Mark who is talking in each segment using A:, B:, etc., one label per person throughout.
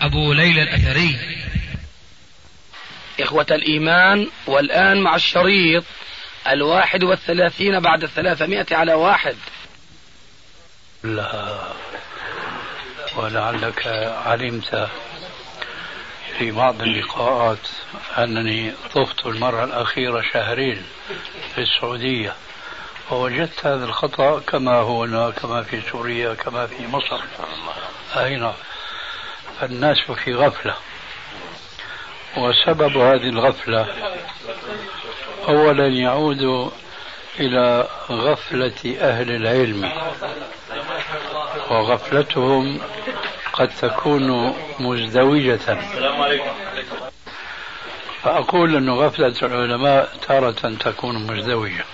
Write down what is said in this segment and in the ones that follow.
A: أبو ليلى الأثري.
B: إخوة الإيمان والآن مع الشريط الواحد والثلاثين بعد الثلاثمائة على واحد.
C: لا. ولعلك علمت في بعض اللقاءات أنني طفت المرة الأخيرة شهرين في السعودية ووجدت هذا الخطأ كما هو هنا كما في سوريا كما في مصر. أي نعم. فالناس في غفلة. وسبب هذه الغفلة أولا يعود إلى غفلة أهل العلم وغفلتهم قد تكون مزدوجة. فأقول أن غفلة العلماء تارة تكون مزدوجة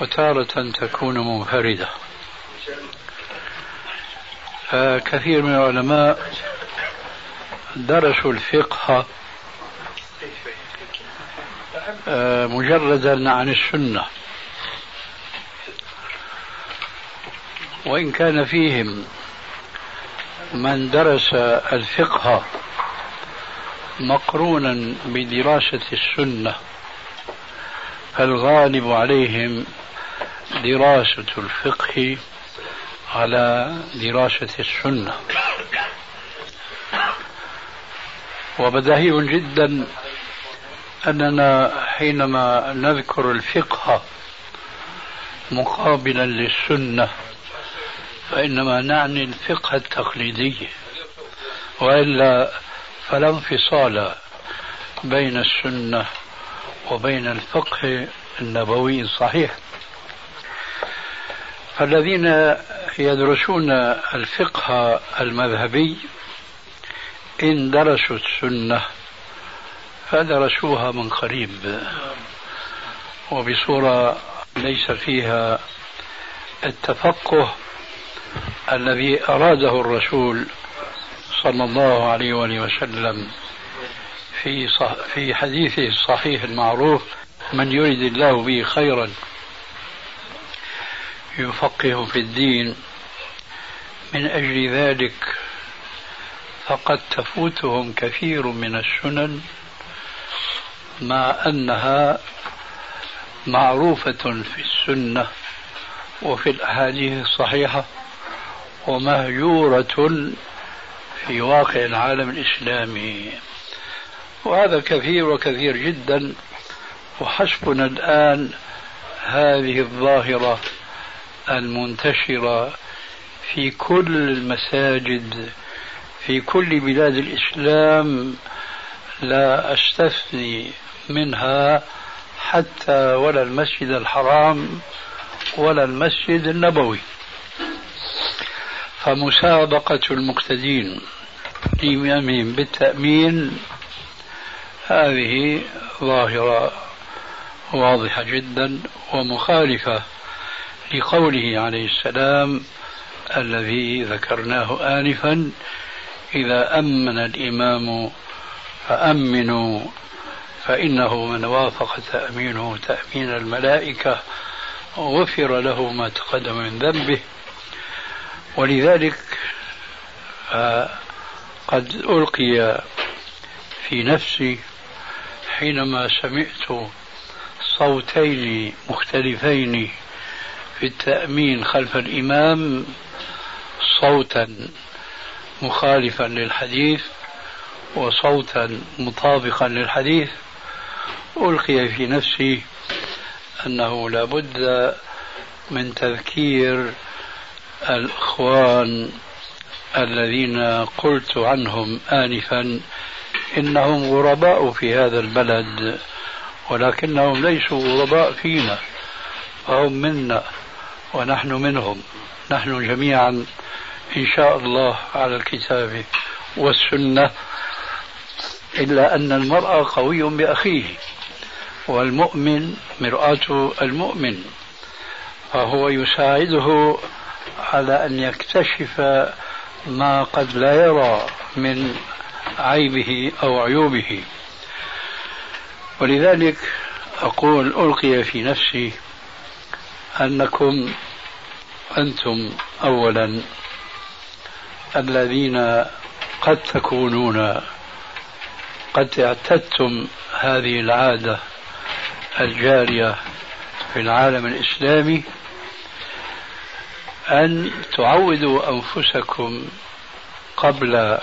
C: وتارة تكون منفردة. فكثير من العلماء درسوا الفقه آه، مجردا عن السنة. وإن كان فيهم من درس الفقه مقرونا بدراسة السنة فالغالب عليهم دراسة الفقه على دراسة السنة. وبديهي جدا أننا حينما نذكر الفقه مقابلا للسنة فإنما نعني الفقه التقليدي. وإلا فلا انفصال بين السنة وبين الفقه النبوي الصحيح. فالذين يدرسون الفقه المذهبي إن درسوا السنة فدرسوها من قريب. وبصورة ليس فيها التفقه الذي أراده الرسول صلى الله عليه وآله وسلم في في حديثه الصحيح المعروف من يريد الله به خيرا يفقه في الدين من أجل ذلك فقد تفوتهم كثير من السنن مع أنها معروفة في السنة وفي الأحاديث الصحيحة ومهجورة في واقع العالم الإسلامي. وهذا كثير وكثير جدا وحسبنا الآن هذه الظاهرة المنتشرة في كل المساجد في كل بلاد الإسلام لا أستثني منها حتى ولا المسجد الحرام ولا المسجد النبوي. فمسابقة المقتدين إمامهم بالتأمين هذه ظاهرة واضحة جدا ومخالفة لقوله عليه السلام الذي ذكرناه آنفا إذا أمن الإمام فأمنوا فإنه من وافق تأمينه تأمين الملائكة غفر له ما تقدم من ذنبه. ولذلك قد ألقي في نفسي حينما سمعت صوتين مختلفين في التأمين خلف الإمام صوتا مخالفا للحديث وصوتا مطابقا للحديث ألقي في نفسي أنه لا بد من تذكير الإخوان الذين قلت عنهم آنفا إنهم غرباء في هذا البلد ولكنهم ليسوا غرباء فينا فهم منا ونحن منهم. نحن جميعا إن شاء الله على الكتاب والسنة إلا أن المرء قوي بأخيه والمؤمن مرآة المؤمن فهو يساعده على أن يكتشف ما قد لا يرى من عيبه أو عيوبه. ولذلك أقول ألقي في نفسي أنكم أنتم أولا الذين قد تكونون قد اعتدتم هذه العادة الجارية في العالم الإسلامي أن تعودوا أنفسكم قبل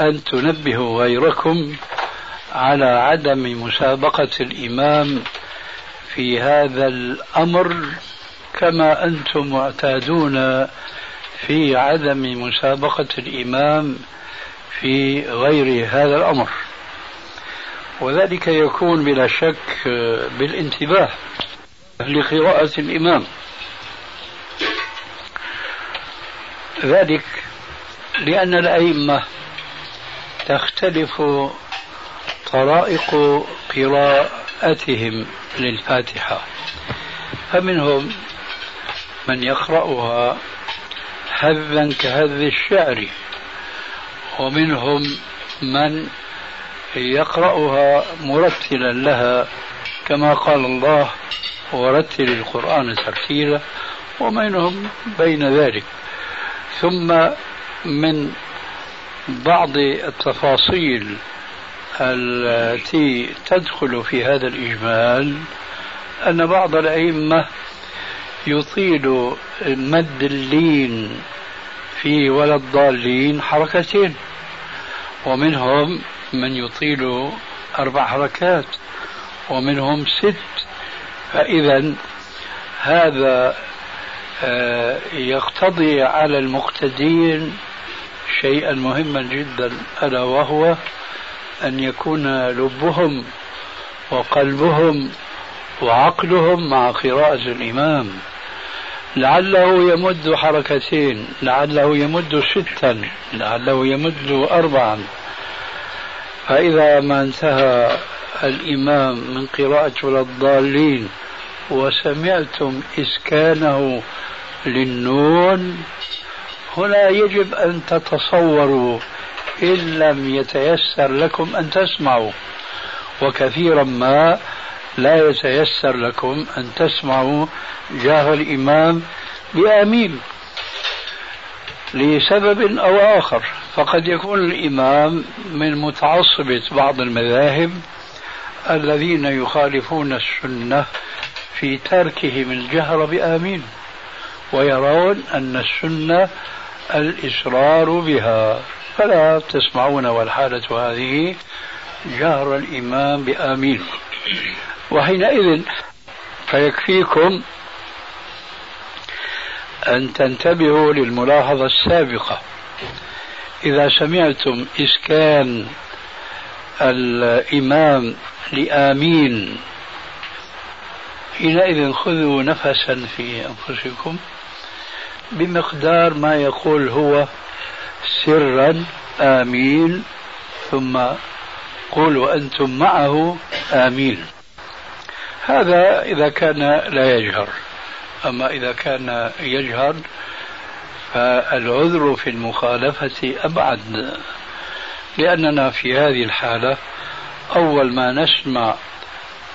C: أن تنبهوا غيركم على عدم مسابقة الإمام في هذا الأمر كما أنتم معتادون في عدم مسابقة الإمام في غير هذا الأمر. وذلك يكون بلا شك بالانتباه لقراءة الإمام. ذلك لأن الأئمة تختلف طرائق قراءتهم للفاتحة. فمنهم من يقرأها هذا كهذ الشعر ومنهم من يقرأها مرتلا لها كما قال الله ورتل القرآن ترتيلا ومنهم بين ذلك. ثم من بعض التفاصيل التي تدخل في هذا الإجمال أن بعض الأئمة يطيل مد اللين في ولا الضالين حركتين ومنهم من يطيل أربع حركات ومنهم ست. فإذا هذا آه، يقتضي على المقتدين شيئا مهما جدا ألا وهو أن يكون لبهم وقلبهم وعقلهم مع قراءة الإمام. لعله يمد حركتين لعله يمد ستا لعله يمد أربعا. فإذا ما انتهى الإمام من قراءة ولا الضالين وسمعتم إسكانه للنون هنا يجب أن تتصوروا إن لم يتيسر لكم أن تسمعوا. وكثيرا ما لا يتيسر لكم أن تسمعوا جاه الإمام بآمين لسبب أو آخر. فقد يكون الإمام من متعصبة بعض المذاهب الذين يخالفون السنة في تركهم الجهر بآمين ويرون أن السنة الإصرار بها. فلا تسمعون والحالة هذه جهر الإمام بآمين. وحينئذ فيكفيكم أن تنتبهوا للملاحظة السابقة. إذا سمعتم إسكان الإمام لآمين حينئذ خذوا نفسا في أنفسكم بمقدار ما يقول هو سرا آمين ثم قولوا أنتم معه آمين. هذا إذا كان لا يجهر. أما إذا كان يجهر فالعذر في المخالفة أبعد لأننا في هذه الحالة أول ما نسمع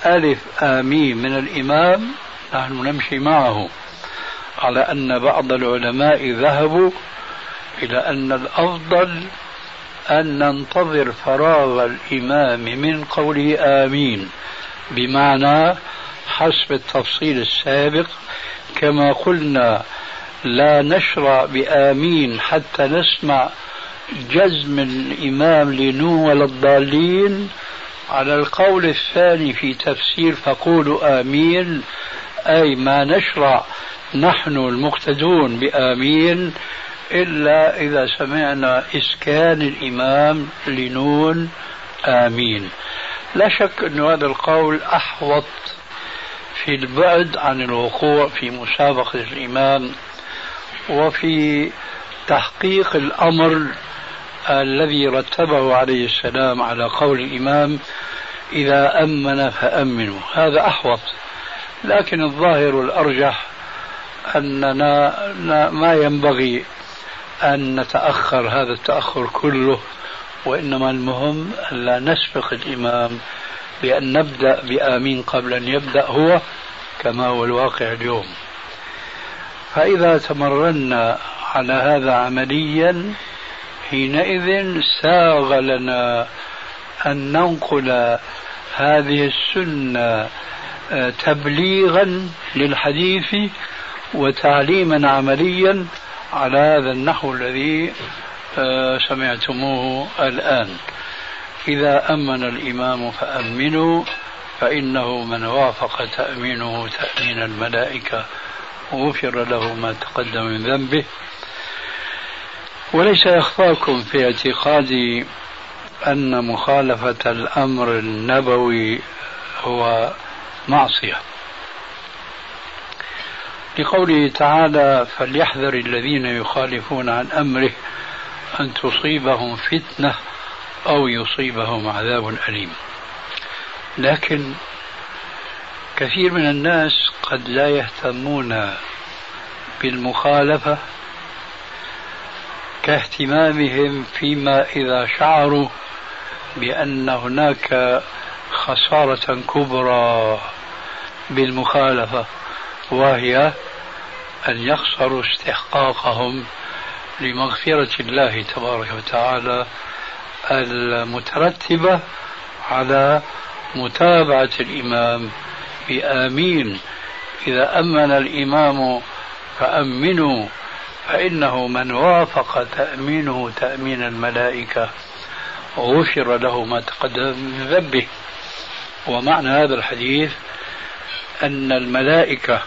C: ألف آمين من الإمام نحن نمشي معه على أن بعض العلماء ذهبوا إلى أن الأفضل أن ننتظر فراغ الإمام من قوله آمين. بمعنى حسب التفصيل السابق كما قلنا لا نشرع بآمين حتى نسمع جزم الإمام لنو ولا الضالين على القول الثاني في تفسير فقولوا آمين أي ما نشرع نحن المقتدون بآمين إلا إذا سمعنا إسكان الإمام لنون آمين. لا شك أن هذا القول أحوط في البعد عن الوقوع في مسابقة الإمام وفي تحقيق الأمر الذي رتبه عليه السلام على قول الإمام إذا أمن فأمنوا. هذا أحوط. لكن الظاهر الأرجح أننا ما ينبغي أن نتأخر هذا التأخر كله وإنما المهم أن لا نسبق الإمام بأن نبدأ بآمين قبل أن يبدأ هو كما هو الواقع اليوم. فإذا تمرنا على هذا عمليا حينئذ ساغ لنا أن ننقل هذه السنة آه، تبليغا للحديث وتعليما عمليا على هذا النحو الذي سمعتموه الآن. إذا أمن الإمام فأمنوا فإنه من وافق تأمينه تأمين الملائكة غفر له ما تقدم من ذنبه. وليس يخفاكم في اعتقادي أن مخالفة الأمر النبوي هو معصية. لقوله تعالى فليحذر الذين يخالفون عن أمره أن تصيبهم فتنة أو يصيبهم عذاب أليم. لكن كثير من الناس قد لا يهتمون بالمخالفة كاهتمامهم فيما إذا شعروا بأن هناك خسارة كبرى بالمخالفة وهي أن يخسروا استحقاقهم لمغفرة الله تبارك وتعالى المترتبة على متابعة الإمام بآمين. إذا أمن الإمام فأمنوا فإنه من وافق تأمينه تأمين الملائكة غفر له ما تقدم من ذنبه. ومعنى هذا الحديث أن الملائكة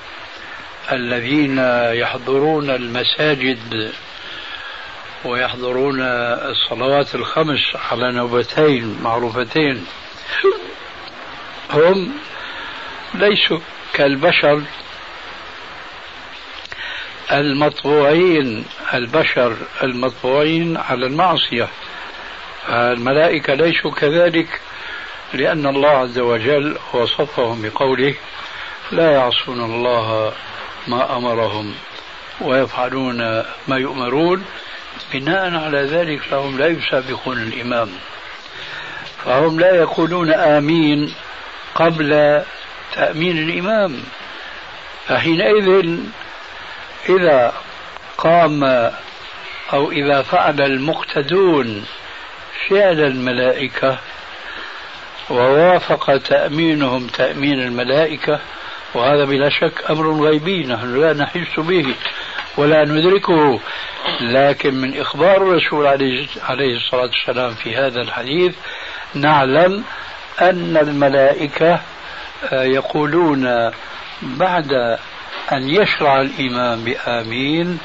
C: الذين يحضرون المساجد ويحضرون الصلوات الخمس على نوبتين معروفتين. هم ليسوا كالبشر. المطبوعين البشر المطبوعين على المعصية. الملائكة ليسوا كذلك لأن الله عز وجل وصفهم بقوله لا يعصون الله ما أمرهم ويفعلون ما يؤمرون بناء على ذلك فهم لا يسابقون الإمام. فهم لا يقولون آمين قبل تأمين الإمام. فحينئذ إذا قام أو إذا فعل المقتدون فعل الملائكة ووافق تأمينهم تأمين الملائكة وهذا بلا شك أمر غيبي نحن لا نحس به. ولا ندركه. لكن من إخبار الرسول عليه الصلاة والسلام في هذا الحديث نعلم أن الملائكة آه، يقولون بعد أن يشرع الإمام بآمين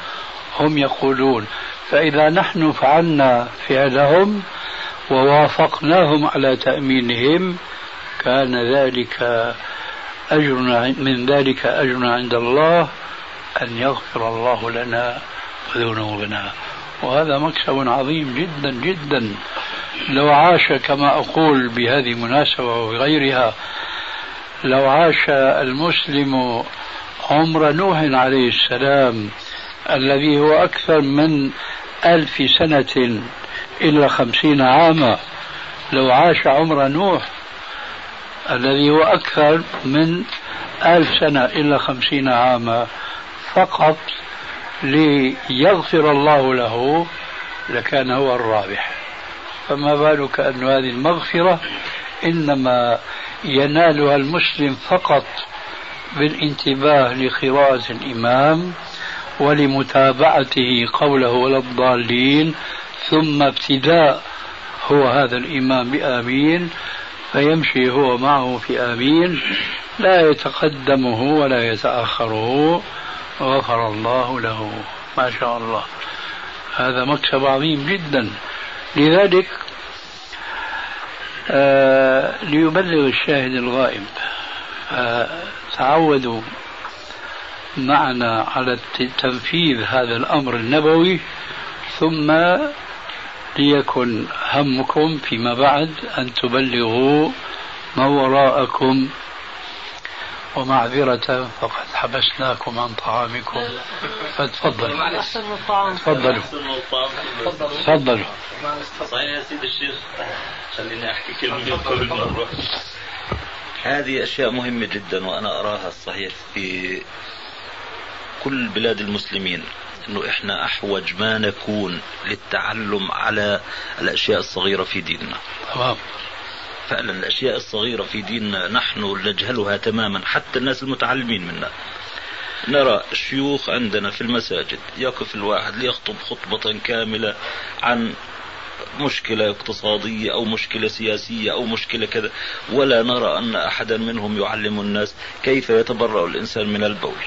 C: هم يقولون فإذا نحن فعلنا فعلهم ووافقناهم على تأمينهم كان ذلك أجر من ذلك أجر عند الله. أن يغفر الله لنا وذنوبنا. وهذا مكسب عظيم جدا جدا. لو عاش كما أقول بهذه المناسبة وغيرها لو عاش المسلم عمر نوح عليه السلام الذي هو أكثر من ألف سنة إلا خمسين عاما لو عاش عمر نوح الذي هو أكثر من ألف سنة إلا خمسين عاما فقط ليغفر الله له لكان هو الرابح. فما بالك أن هذه المغفرة إنما ينالها المسلم فقط بالانتباه لقراءة الإمام ولمتابعته قوله ولا الضالين ثم ابتداء هو هذا الإمام بآمين فيمشي هو معه في آمين لا يتقدمه ولا يتأخره. غفر الله له. ما شاء الله. هذا مكسب عظيم جدا. لذلك آه ليبلغ الشاهد الغائب آه تعودوا معنا على تنفيذ هذا الأمر النبوي ثم ليكن همكم فيما بعد أن تبلغوا ما وراءكم ومعذرة فقد حبسناكم عن طعامكم فتفضلوا تفضلوا تفضلوا
D: صحيح يا سيدي الشيخ خليني احكي كلمه قبل ما هذه أشياء مهمة جدا وأنا أراها الصحيح في كل بلاد المسلمين إنه إحنا أحوج ما نكون للتعلم على الأشياء الصغيرة في ديننا.
C: تمام.
D: فعلا الأشياء الصغيرة في ديننا نحن نجهلها تماما حتى الناس المتعلمين منا. نرى الشيوخ عندنا في المساجد يقف الواحد ليخطب خطبة كاملة عن مشكلة اقتصادية أو مشكلة سياسية أو مشكلة كذا ولا نرى أن أحدا منهم يعلم الناس كيف يتبرأ الإنسان من البول.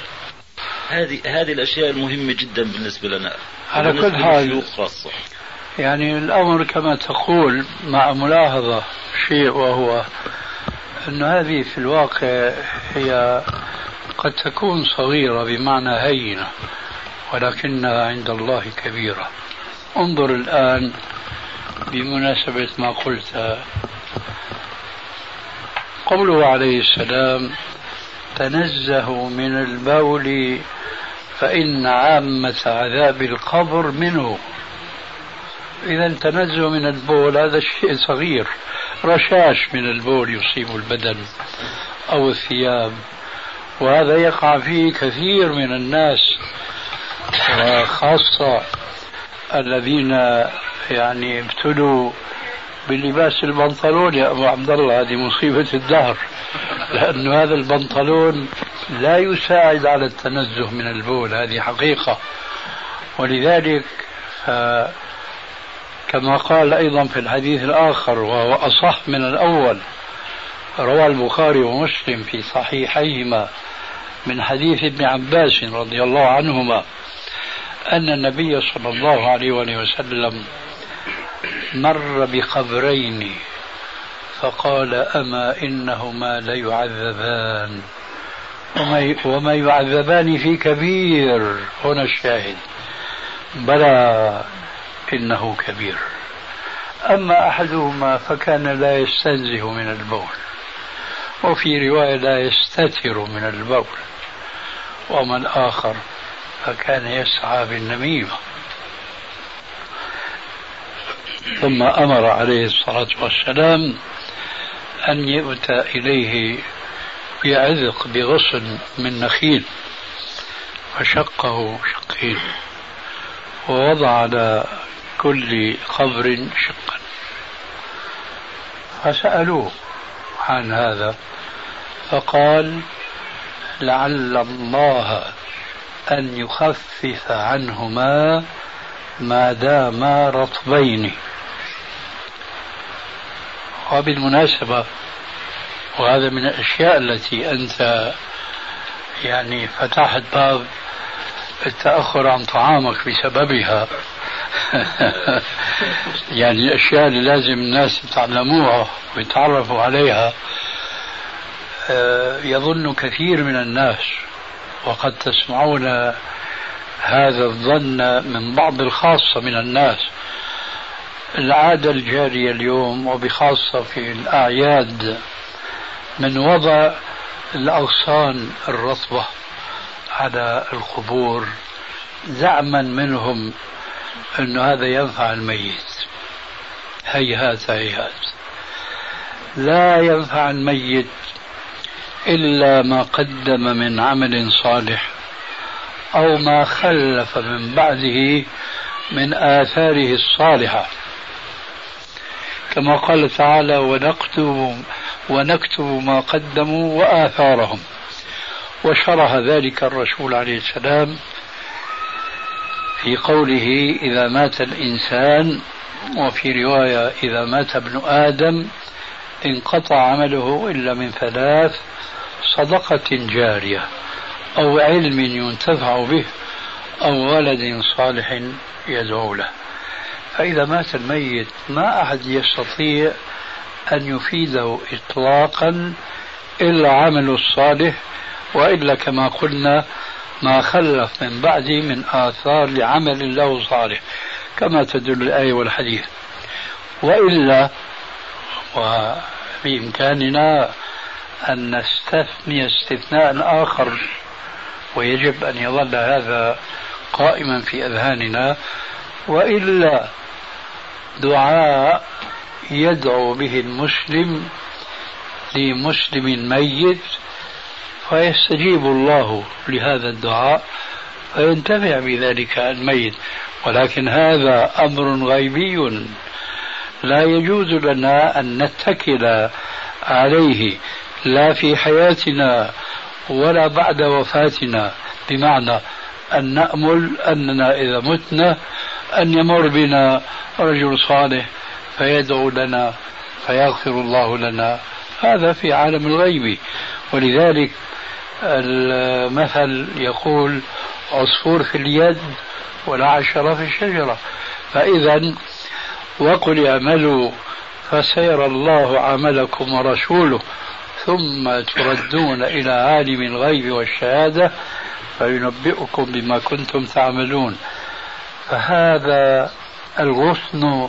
D: هذه هذه الأشياء المهمة جدا بالنسبة لنا
C: على كل حال. خاصة. يعني الأمر كما تقول مع ملاحظة شيء وهو أن هذه في الواقع هي قد تكون صغيرة بمعنى هينة ولكنها عند الله كبيرة. انظر الآن بمناسبة ما قلت قوله عليه السلام تنزه من البول فإن عامة عذاب القبر منه. إذا تنزه من البول هذا شيء صغير. رشاش من البول يصيب البدن أو الثياب. وهذا يقع فيه كثير من الناس وخاصة الذين يعني ابتلوا بلباس البنطلون. يا أبو عبد الله هذه مصيبة الدهر لأن هذا البنطلون لا يساعد على التنزه من البول هذه حقيقة. ولذلك كما قال أيضا في الحديث الآخر وهو أصح من الأول. روى البخاري ومسلم في صحيحيهما من حديث ابن عباس رضي الله عنهما أن النبي صلى الله عليه وسلم مر بقبرين فقال أما إنهما ليعذبان؟ وما, وما يعذبان في كبير. هنا الشاهد. بلى إنه كبير. أما أحدهما فكان لا يستنزه من البول وفي رواية لا يستتر من البول وأما الآخر فكان يسعى بالنميمة. ثم أمر عليه الصلاة والسلام أن يؤتى إليه بعذق بغصن من نخيل فشقه شقين ووضع على كل قبر شقا فسألوه عن هذا فقال لعل الله أن يخفف عنهما ما داما رطبين. وبالمناسبة وهذا من الأشياء التي أنت يعني فتحت باب التأخر عن طعامك بسببها. يعني الأشياء اللي لازم الناس يتعلموها ويتعرفوا عليها آه، يظن كثير من الناس وقد تسمعون هذا الظن من بعض الخاصة من الناس. العادة الجارية اليوم وبخاصة في الأعياد من وضع الأغصان الرطبة على القبور زعما منهم أن هذا ينفع الميت. هيهات هيهات لا ينفع الميت إلا ما قدم من عمل صالح أو ما خلف من بعده من آثاره الصالحة. كما قال تعالى ونكتب ونكتب ما قدموا وآثارهم. وشرح ذلك الرسول عليه السلام في قوله إذا مات الإنسان وفي رواية إذا مات ابن آدم انقطع عمله إلا من ثلاث صدقة جارية أو علم ينتفع به أو ولد صالح يدعو له. فإذا مات الميت ما أحد يستطيع أن يفيده إطلاقا إلا عمله الصالح وإلا كما قلنا ما خلف من بعده من آثار لعمل له صالح كما تدل الآية والحديث. وإلا وبإمكاننا أن نستثني استثناء آخر ويجب أن يظل هذا قائما في أذهاننا. وإلا دعاء يدعو به المسلم لمسلم ميت فيستجيب الله لهذا الدعاء فينتفع بذلك الميت. ولكن هذا أمر غيبي لا يجوز لنا أن نتكل عليه لا في حياتنا ولا بعد وفاتنا. بمعنى أن نأمل أننا إذا متنا أن يمر بنا رجل صالح فيدعو لنا فيغفر الله لنا. هذا في عالم الغيب. ولذلك المثل يقول عصفور في اليد ولا عشرة في الشجرة فإذا وقل اعملوا فسيرى الله عملكم ورسوله ثم تردون إلى عالم الغيب والشهادة فينبئكم بما كنتم تعملون. فهذا الغصن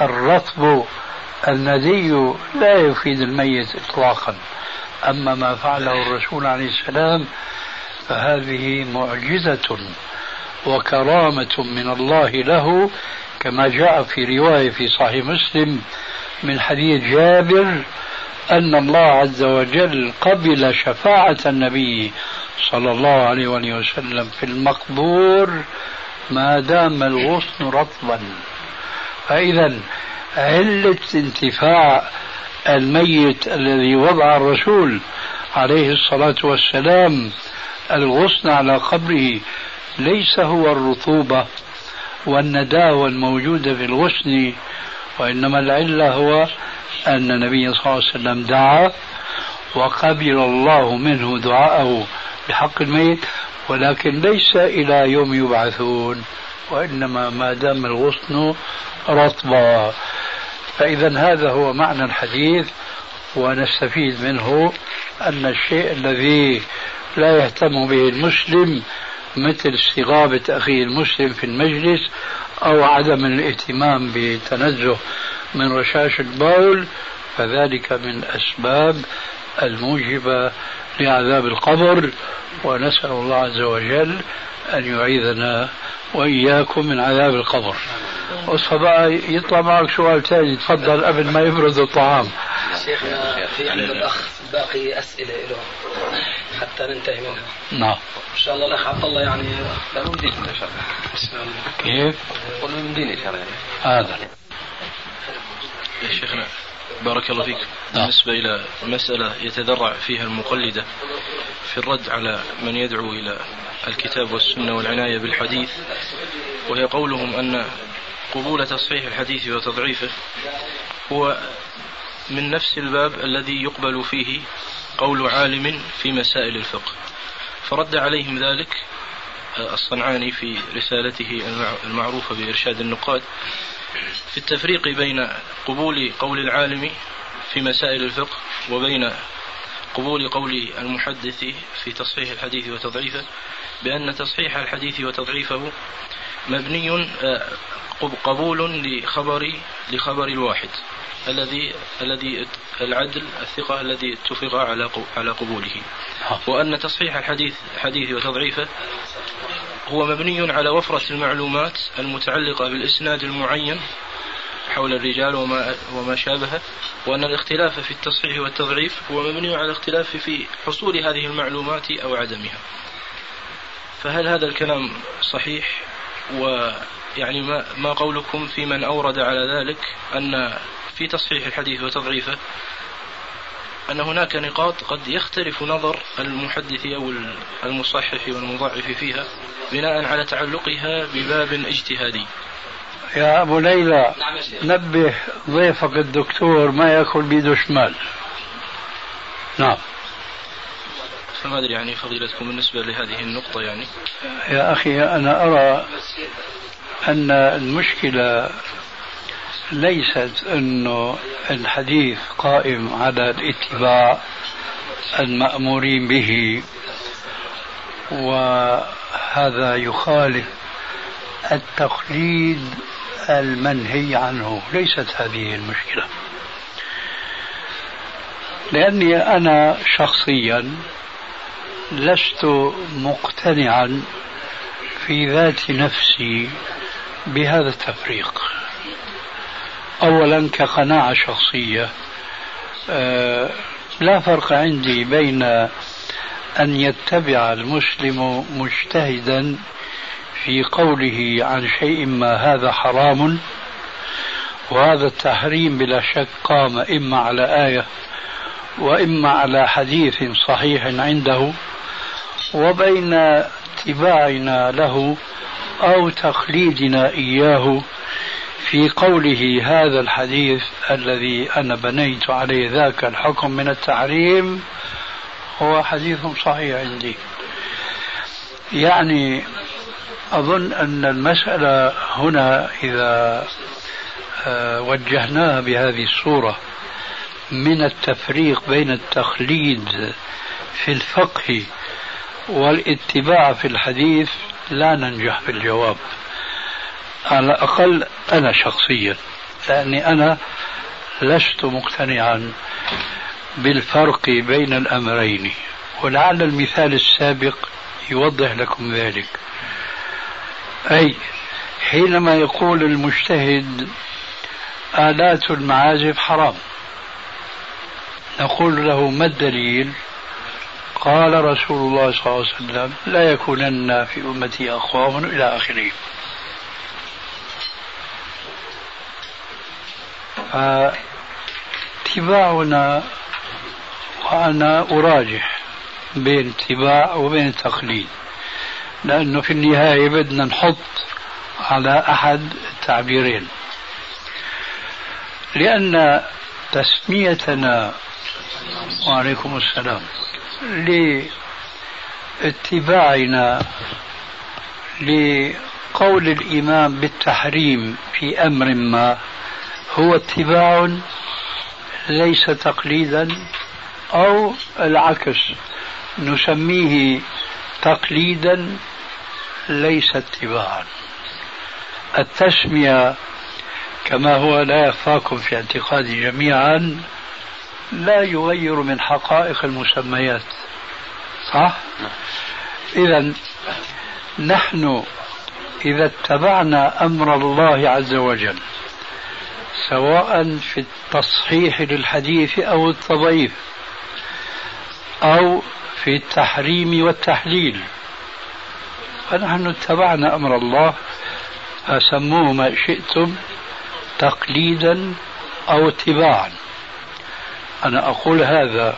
C: الرطب الندي لا يفيد الميت إطلاقا. أما ما فعله الرسول عليه السلام فهذه معجزة وكرامة من الله له كما جاء في رواية في صحيح مسلم من حديث جابر أن الله عز وجل قبل شفاعة النبي صلى الله عليه وسلم في المقبور ما دام الغصن رطبا. فإذا علة انتفاع الميت الذي وضع الرسول عليه الصلاة والسلام الغصن على قبره ليس هو الرطوبة والنداوة الموجودة في الغصن وإنما العلة هو أن النبي صلى الله عليه وسلم دعا وقبل الله منه دعاءه بحق الميت ولكن ليس إلى يوم يبعثون وإنما ما دام الغصن رطبا فإذا هذا هو معنى الحديث ونستفيد منه أن الشيء الذي لا يهتم به المسلم مثل استغابة أخيه المسلم في المجلس أو عدم الاهتمام بتنزه من رشاش البول فذلك من الأسباب الموجبة لعذاب القبر. ونسأل الله عز وجل أن يعيذنا وإياكم من عذاب القبر. اصحى بقى يطلع معك سؤال ثاني تفضل قبل ما يبرز الطعام.
B: شيخنا في عند الأخ باقي أسئلة له حتى ننتهي منها.
C: نعم.
B: إن شاء الله الأخ عبد الله يعني لا من دين. إن شاء الله.
C: كيف؟
B: قل من دين إن شاء الله
C: هذا.
E: يا شيخنا بارك الله فيك. بالنسبة إلى مسألة يتذرع فيها المقلدة في الرد على من يدعو إلى الكتاب والسنة والعناية بالحديث وهي قولهم أن قبول تصحيح الحديث وتضعيفه هو من نفس الباب الذي يقبل فيه قول عالم في مسائل الفقه. فرد عليهم ذلك الصنعاني في رسالته المعروفة بإرشاد النقاد في التفريق بين قبول قول العالم في مسائل الفقه وبين قبول قول المحدث في تصحيح الحديث وتضعيفه بأن تصحيح الحديث وتضعيفه مبني آه، قبول لخبر لخبر الواحد الذي الذي العدل الثقة الذي اتفق على على قبوله. وأن تصحيح الحديث حديث وتضعيفه هو مبني على وفرة المعلومات المتعلقة بالإسناد المعين حول الرجال وما وما شابه وأن الاختلاف في التصحيح والتضعيف هو مبني على الاختلاف في حصول هذه المعلومات أو عدمها. فهل هذا الكلام صحيح؟ ويعني ما ما قولكم في من أورد على ذلك أن في تصحيح الحديث وتضعيفه أن هناك نقاط قد يختلف نظر المحدث أو المصحح والمضاعف فيها بناء على تعلقها بباب اجتهادي.
C: يا أبو ليلى نبه ضيفك الدكتور ما يأكل بيده شمال. نعم.
E: فما أدري يعني فضيلتكم بالنسبة لهذه النقطة يعني.
C: يا أخي أنا أرى أن المشكلة ليست أنه الحديث قائم على الإتباع المأمورين به وهذا يخالف التقليد المنهي عنه. ليست هذه المشكلة. لأني أنا شخصيا لست مقتنعا في ذات نفسي بهذا التفريق. اولا كقناعة شخصية آه، لا فرق عندي بين أن يتبع المسلم مجتهدا في قوله عن شيء ما هذا حرام وهذا التحريم بلا شك قام إما على آية وإما على حديث صحيح عنده وبين اتباعنا له أو تقليدنا إياه في قوله هذا الحديث الذي أنا بنيت عليه ذاك الحكم من التحريم هو حديث صحيح عندي. يعني أظن أن المسألة هنا إذا آه، وجهناها بهذه الصورة من التفريق بين التقليد في الفقه والاتباع في الحديث لا ننجح في الجواب. على الأقل أنا شخصيا لأني أنا لست مقتنعا بالفرق بين الأمرين ولعل المثال السابق يوضح لكم ذلك. أي حينما يقول المجتهد آلات المعازف حرام نقول له ما الدليل؟ قال رسول الله صلى الله عليه وسلم لا يكونن في أمتي أقوام إلى آخره. فاتباعنا وأنا أراجح بين اتباع وبين التقليد لأنه في النهاية بدنا نحط على أحد التعبيرين. لأن تسميتنا وعليكم السلام لاتباعنا لقول الإمام بالتحريم في أمر ما هو اتباع ليس تقليدا أو العكس. نسميه تقليدا ليس اتباعا. التسمية كما هو لا يخفاكم في اعتقادي جميعا لا يغير من حقائق المسميات. صح؟ إذا نحن إذا اتبعنا أمر الله عز وجل سواء في التصحيح للحديث أو التضعيف أو في التحريم والتحليل. فنحن اتبعنا أمر الله فسموه ما شئتم تقليدا أو اتباعا. أنا أقول هذا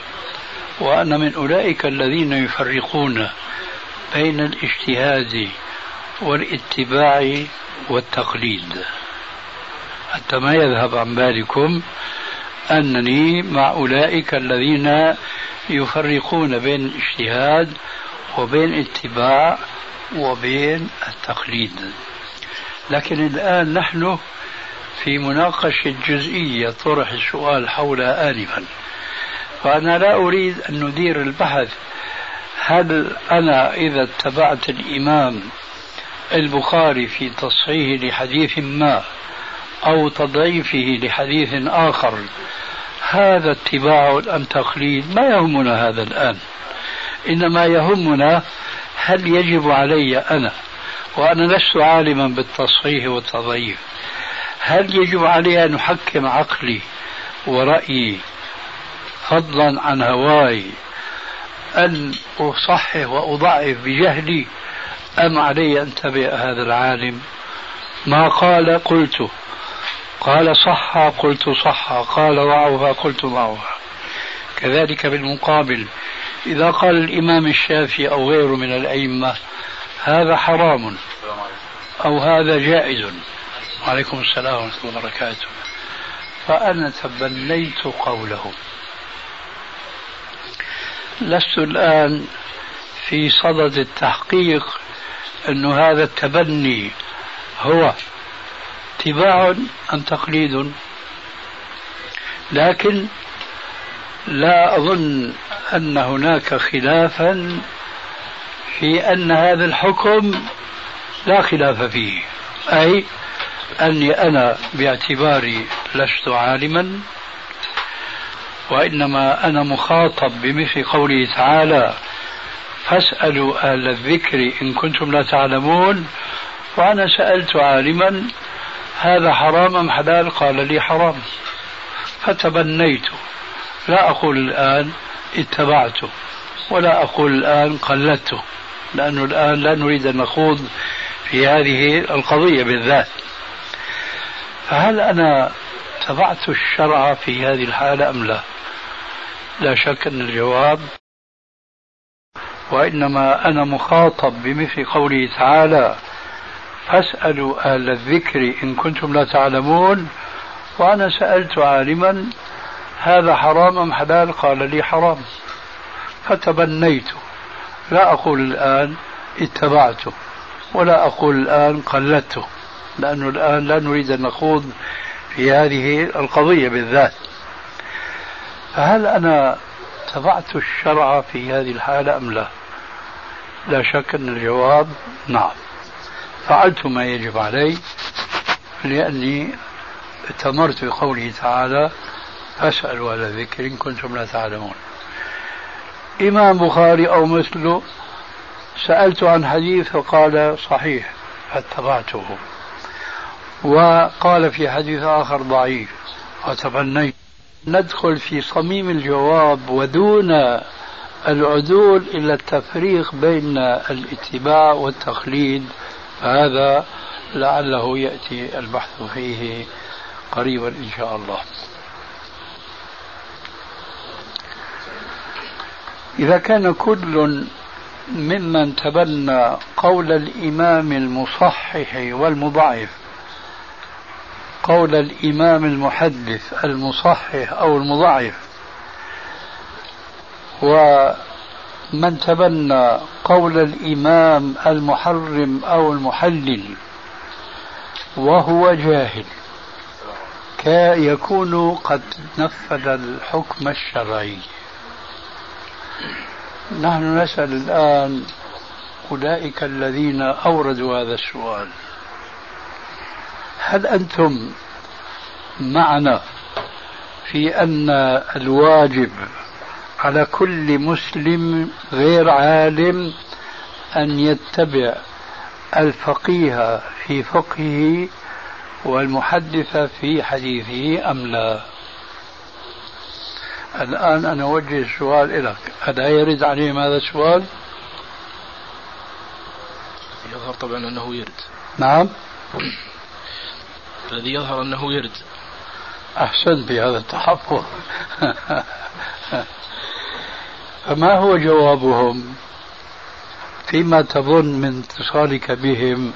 C: وأنا من أولئك الذين يفرقون بين الاجتهاد والاتباع والتقليد. حتى ما يذهب عن بالكم أنني مع أولئك الذين يفرقون بين الاجتهاد وبين الاتباع وبين التقليد. لكن الآن نحن في مناقشة جزئية طرح السؤال حولها آنفا. فأنا لا أريد أن ندير البحث. هل أنا إذا اتبعت الإمام البخاري في تصحيح لحديث ما أو تضعيفه لحديث آخر. هذا اتباع أم تقليد. ما يهمنا هذا الآن. إنما يهمنا هل يجب علي أنا وأنا لست عالما بالتصحيح والتضعيف. هل يجب علي أن أحكم عقلي ورأيي فضلا عن هواي؟ أن أصحح وأضعف بجهلي؟ أم علي أن أتبع هذا العالم؟ ما قال قلت. قال صح قلت صح قال ضعها قلت ضعها كذلك بالمقابل. إذا قال الإمام الشافعي أو غيره من الأئمة هذا حرام أو هذا جائز. وعليكم السلام ورحمة الله وبركاته. فأنا تبنيت قولهم لست الآن في صدد التحقيق أن هذا التبني هو اتباع أم تقليد. لكن لا أظن أن هناك خلافا في أن هذا الحكم لا خلاف فيه. أي أني أنا باعتباري لست عالما وإنما أنا مخاطب بمثل قوله تعالى فاسألوا أهل الذكر إن كنتم لا تعلمون. وأنا سألت عالما هذا حرام أم حلال؟ قال لي حرام. فتبنيت. لا أقول الآن اتبعته ولا أقول الآن قلدته لأنه الآن لا نريد أن نخوض في هذه القضية بالذات. فهل أنا تبعت الشرع في هذه الحالة أم لا؟ لا شك أن الجواب وإنما أنا مخاطب بمثل قوله تعالى فاسألوا أهل الذكر إن كنتم لا تعلمون وأنا سألت عالما هذا حرام أم حلال؟ قال لي حرام. فتبنيت. لا أقول الآن اتبعته ولا أقول الآن قلدته لأنه الآن لا نريد أن نخوض في هذه القضية بالذات. فهل أنا تبعت الشرع في هذه الحالة أم لا؟ لا شك أن الجواب نعم. فعلت ما يجب علي لأني اتمرت بقوله تعالى فاسألوا على ذكر إن كنتم لا تعلمون. إمام بخاري أو مثله سألت عن حديث فقال صحيح فاتبعته. وقال في حديث آخر ضعيف وتبنيت. ندخل في صميم الجواب ودون العدول إلى التفريق بين الاتباع والتقليد. فهذا لعله يأتي البحث فيه قريبا إن شاء الله. إذا كان كل ممن تبنى قول الإمام المصحح والمضعف قول الإمام المحدث المصحح أو المضعف ومن تبنى قول الإمام المحرم أو المحلل وهو جاهل يكون قد نفذ الحكم الشرعي. نحن نسأل الآن أولئك الذين أوردوا هذا السؤال هل أنتم معنا في أن الواجب على كل مسلم غير عالم أن يتبع الفقيه في فقهه والمحدث في حديثه أم لا. الآن أنا أوجه السؤال لك هل يرد عليهم هذا السؤال؟
E: يظهر طبعا أنه يرد.
C: نعم.
E: الذي يظهر أنه يرد.
C: أحسنت بهذا التحفظ. فما هو جوابهم؟ فيما تظن من اتصالك بهم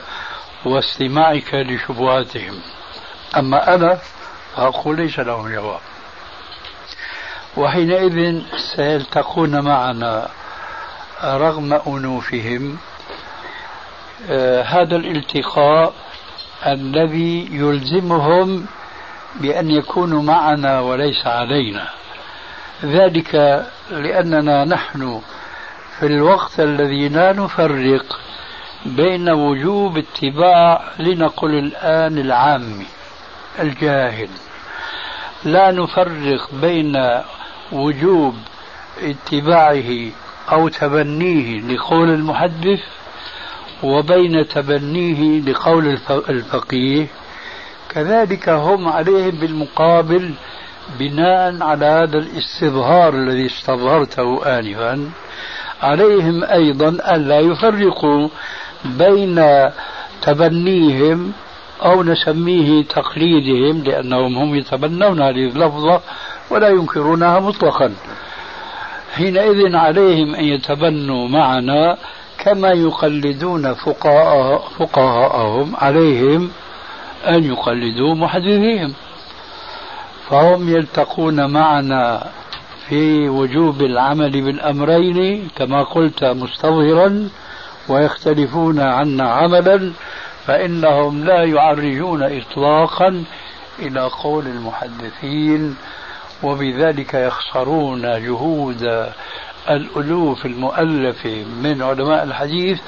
C: واستماعك لشبهاتهم. أما أنا فأقول ليس لهم جواب. وحينئذ سيلتقون معنا رغم أنوفهم آه هذا الالتقاء الذي يلزمهم بأن يكونوا معنا وليس علينا. ذلك لأننا نحن في الوقت الذي لا نفرق بين وجوب اتباع لنقل الآن العام الجاهل. لا نفرق بين وجوب اتباعه أو تبنيه لقول المحدث وبين تبنيه لقول الفقيه. كذلك هم عليهم بالمقابل بناء على هذا الاستظهار الذي استظهرته آنفا عليهم أيضا ألا يفرقوا بين تبنيهم أو نسميه تقليدهم لأنهم هم يتبنون هذه اللفظة ولا ينكرونها مطلقا. حينئذ عليهم أن يتبنوا معنا كما يقلدون فقهاء فقهاءهم عليهم أن يقلدوا محدثيهم. فهم يلتقون معنا في وجوب العمل بالأمرين كما قلت مستظهرا ويختلفون عنا عملا فإنهم لا يعرجون إطلاقا إلى قول المحدثين وبذلك يخسرون جهود الألوف المؤلفة من علماء الحديث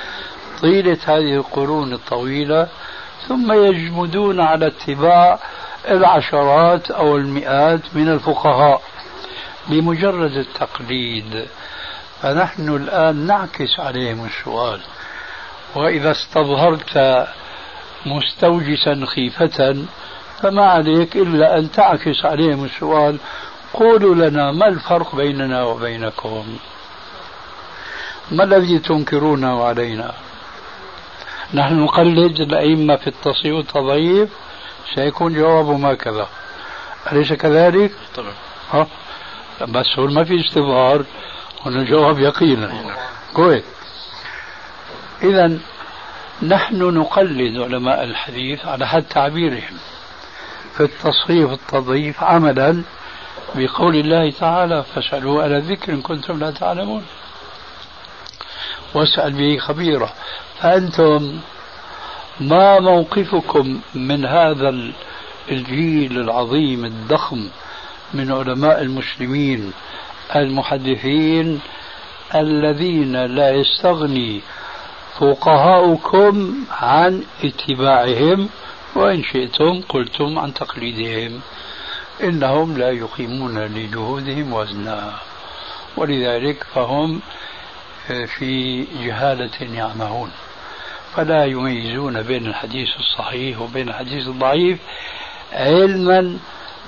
C: طيلة هذه القرون الطويلة ثم يجمدون على اتباع العشرات أو المئات من الفقهاء بمجرد التقليد فنحن الآن نعكس عليهم السؤال. وإذا استظهرت مستوجسا خيفة فما عليك إلا أن تعكس عليهم السؤال قولوا لنا ما الفرق بيننا وبينكم؟ ما الذي تنكرونه علينا؟ نحن نقلد الأئمة في التصحيح والتضعيف سيكون جوابه كذا. أليس كذلك؟
E: طبعا.
C: ها؟ بس هو ما في استظهار هنا الجواب يقينا. كويس إذا نحن نقلد علماء الحديث على حد تعبيرهم في التصحيح والتضعيف عملا بقول الله تعالى فاسألوا على ذكر إن كنتم لا تعلمون. واسأل به خبيرا. فأنتم ما موقفكم من هذا الجيل العظيم الضخم من علماء المسلمين المحدثين الذين لا يستغني فقهاؤكم عن اتباعهم وإن شئتم قلتم عن تقليدهم. إنهم لا يقيمون لجهودهم وزنا. ولذلك فهم في جهالة يعمهون. فلا يميزون بين الحديث الصحيح وبين الحديث الضعيف علما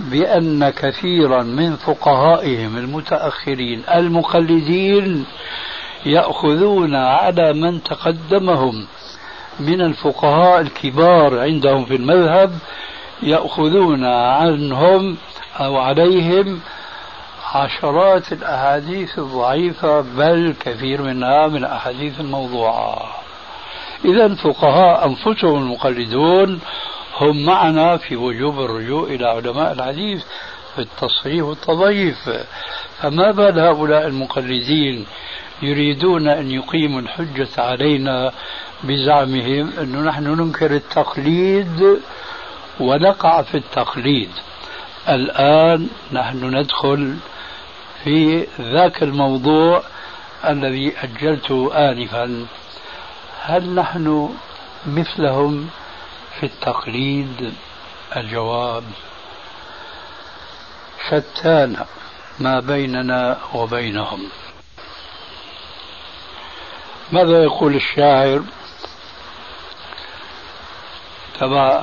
C: بأن كثيرا من فقهائهم المتأخرين المقلدين يأخذون على من تقدمهم. من الفقهاء الكبار عندهم في المذهب يأخذون عنهم أو عليهم عشرات الأحاديث الضعيفة بل كثير منها من الأحاديث الموضوعة. إذا فقهاء أنفسهم المقلدون هم معنا في وجوب الرجوع إلى علماء الحديث في التصحيح والتضعيف. فما بال هؤلاء المقلدين يريدون أن يقيموا الحجة علينا بزعمهم أنه نحن ننكر التقليد ونقع في التقليد. الآن نحن ندخل في ذاك الموضوع الذي أجلته آنفا. هل نحن مثلهم في التقليد؟ الجواب شتان ما بيننا وبينهم. ماذا يقول الشاعر؟ تبع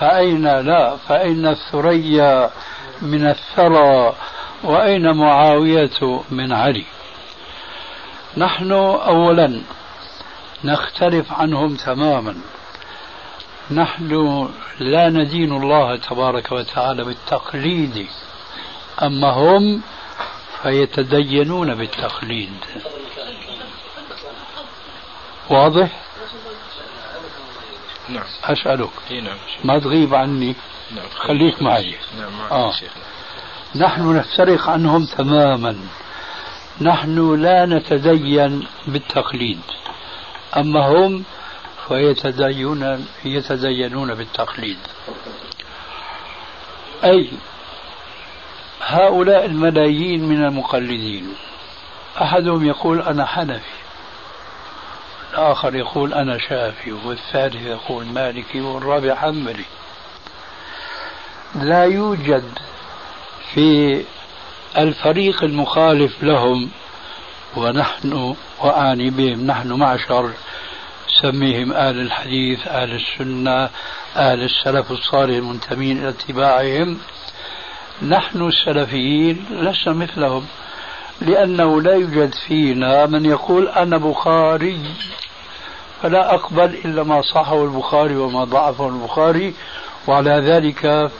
C: فأين لا فأين الثريا من الثرى وأين معاوية من علي؟ نحن أولا نختلف عنهم تماما. نحن لا ندين الله تبارك وتعالى بالتقليد أما هم فيتدينون بالتقليد. واضح؟
E: نعم.
C: أسألك.
E: نعم
C: ما تغيب عني؟
E: نعم
C: خليك معي.
E: نعم
C: آه. نحن نفترق عنهم تماما. نحن لا نتدين بالتقليد. أما هم فيتدينون يتدينون بالتقليد. أي هؤلاء الملايين من المقلدين. أحدهم يقول أنا حنفي. الآخر يقول أنا شافي. والثالث يقول مالكي. والرابع حنبلي. لا يوجد في الفريق المخالف لهم ونحن وأعني بهم. نحن معشر. سميهم آل الحديث آل السنة آل السلف الصالح المنتمين إلى اتباعهم. نحن السلفيين لسنا مثلهم لأنه لا يوجد فينا من يقول أنا بخاري فلا أقبل إلا ما صحه البخاري وما ضعفه البخاري وعلى ذلك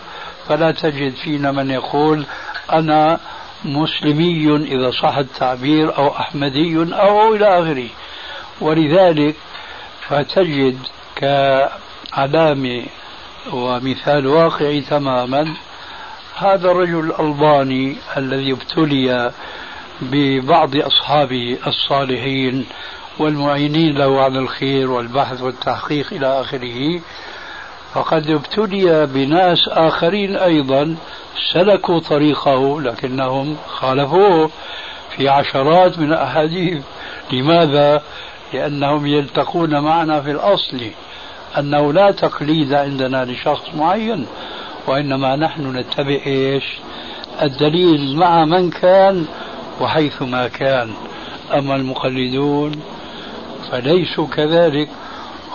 C: فلا تجد فينا من يقول أنا مسلمي إذا صح التعبير أو أحمدي أو إلى آخره. ولذلك فتجد كعلامة ومثال واقعي تماما. هذا الرجل الألباني الذي ابتلي ببعض أصحابه الصالحين والمعينين له على الخير والبحث والتحقيق إلى آخره. فقد ابتلي بناس آخرين أيضا سلكوا طريقه لكنهم خالفوه في عشرات من الأحاديث لماذا؟ لأنهم يلتقون معنا في الأصل أنه لا تقليد عندنا لشخص معين وإنما نحن نتبع إيش؟ الدليل مع من كان وحيث ما كان. أما المقلدون فليسوا كذلك.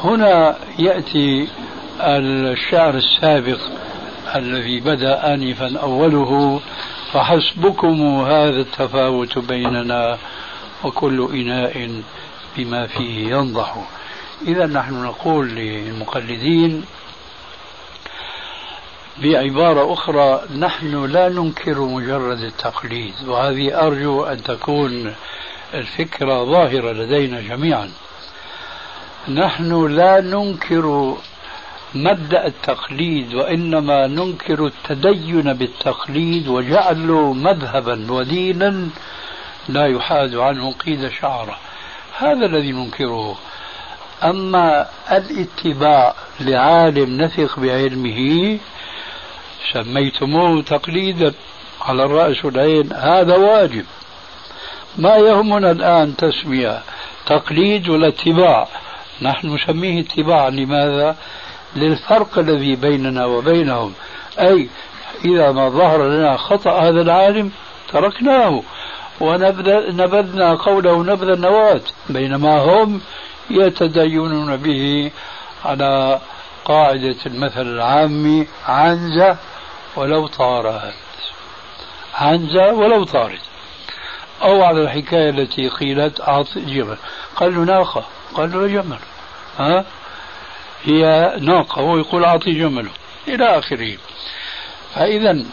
C: هنا يأتي الشعر السابق الذي بدأ آنفا أوله فحسبكم هذا التفاوت بيننا وكل إناء بما فيه ينضح. إذا نحن نقول للمقلدين بعبارة أخرى نحن لا ننكر مجرد التقليد وهذه أرجو أن تكون الفكرة ظاهرة لدينا جميعا. نحن لا ننكر مبدأ التقليد وإنما ننكر التدين بالتقليد وجعله مذهبا ودينا لا يحاد عنه قيد شعره. هذا الذي ننكره. أما الاتباع لعالم نثق بعلمه سميتموه تقليدا على الراس والعين هذا واجب. ما يهمنا الآن تسمية تقليد ولا اتباع. نحن نسميه اتباعا لماذا؟ للفرق الذي بيننا وبينهم. أي إذا ما ظهر لنا خطأ هذا العالم تركناه. ونبذنا قوله نبذ النواة بينما هم يتدينون به على قاعدة المثل العامي عنزة ولو طارت. عنزة ولو طارت. أو على الحكاية التي قيلت أعط جمل قال له ناقة. قال له جمل ها؟ هي ناقة هو يقول أعطي جمله. إلى آخره. فإذا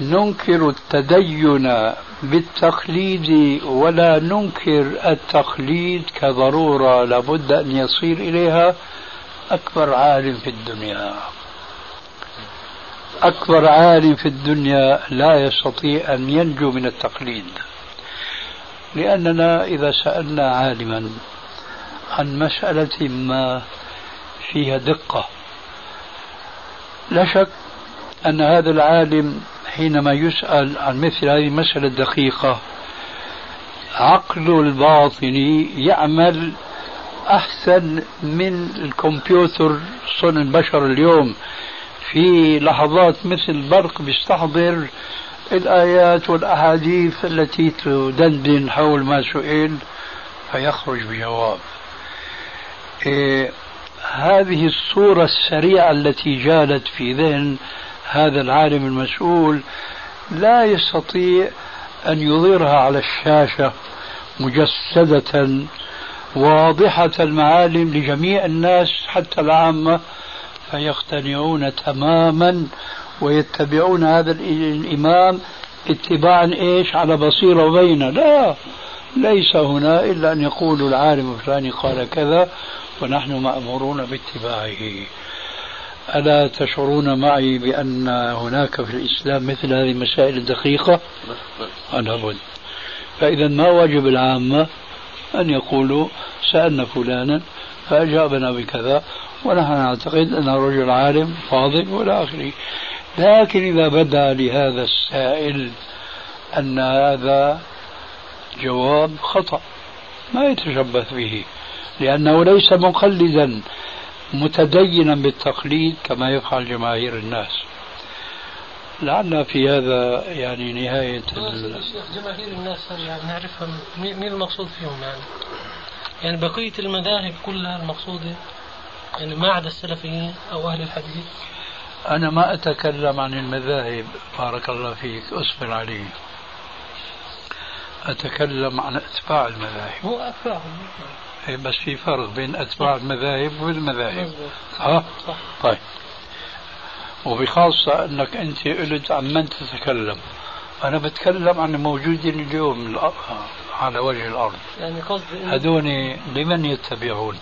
C: ننكر التدين بالتقليد ولا ننكر التقليد كضرورة لابد أن يصير إليها أكبر عالم في الدنيا. أكبر عالم في الدنيا لا يستطيع أن ينجو من التقليد. لأننا إذا سألنا عالما عن مسألة ما فيها دقة. لا شك أن هذا العالم حينما يسأل عن مثل هذه المسألة الدقيقة عقله الباطني يعمل أحسن من الكمبيوتر صنع البشر اليوم. في لحظات مثل البرق بيستحضر الآيات والأحاديث التي تدندن حول ما سئل فيخرج بجواب. إيه هذه الصورة السريعة التي جالت في ذهن هذا العالم المسؤول لا يستطيع أن يظهرها على الشاشة مجسدة واضحة المعالم لجميع الناس حتى العامة فيقتنعون تماما ويتبعون هذا الإمام اتباعا إيش؟ على بصيرة بين لا ليس هنا إلا أن يقول العالم الفلاني قال كذا ونحن مأمورون باتباعه. ألا تشعرون معي بأن هناك في الإسلام مثل هذه المسائل الدقيقة؟ أنا بد فإذا ما واجب العامة أن يقولوا سألنا فلانا فأجابنا بكذا ونحن نعتقد أنه رجل عالم فاضل وإلى آخره. لكن إذا بدا لهذا السائل أن هذا جواب خطأ ما يتشبث به. لأنه ليس مقلدا متدينا بالتقليد كما يفعل جماهير الناس. لعل في هذا يعني نهاية
F: جماهير الناس يعني نعرفها مين المقصود فيهم يعني؟ يعني بقية المذاهب كلها المقصودة يعني ما عدا السلفيين أو أهل الحديث؟
C: أنا ما أتكلم عن المذاهب بارك الله فيك أصبر علي. أتكلم عن أتباع المذاهب.
F: هو أتباعهم.
C: بس في فرق بين أتباع المذاهب والمذاهب. صح؟ صح. طيب. وبخاصة أنك أنت قلت عن من تتكلم. أنا بتكلم عن الموجودين اليوم على وجه الأرض.
F: يعني قصدي
C: هذول لمن يتبعون؟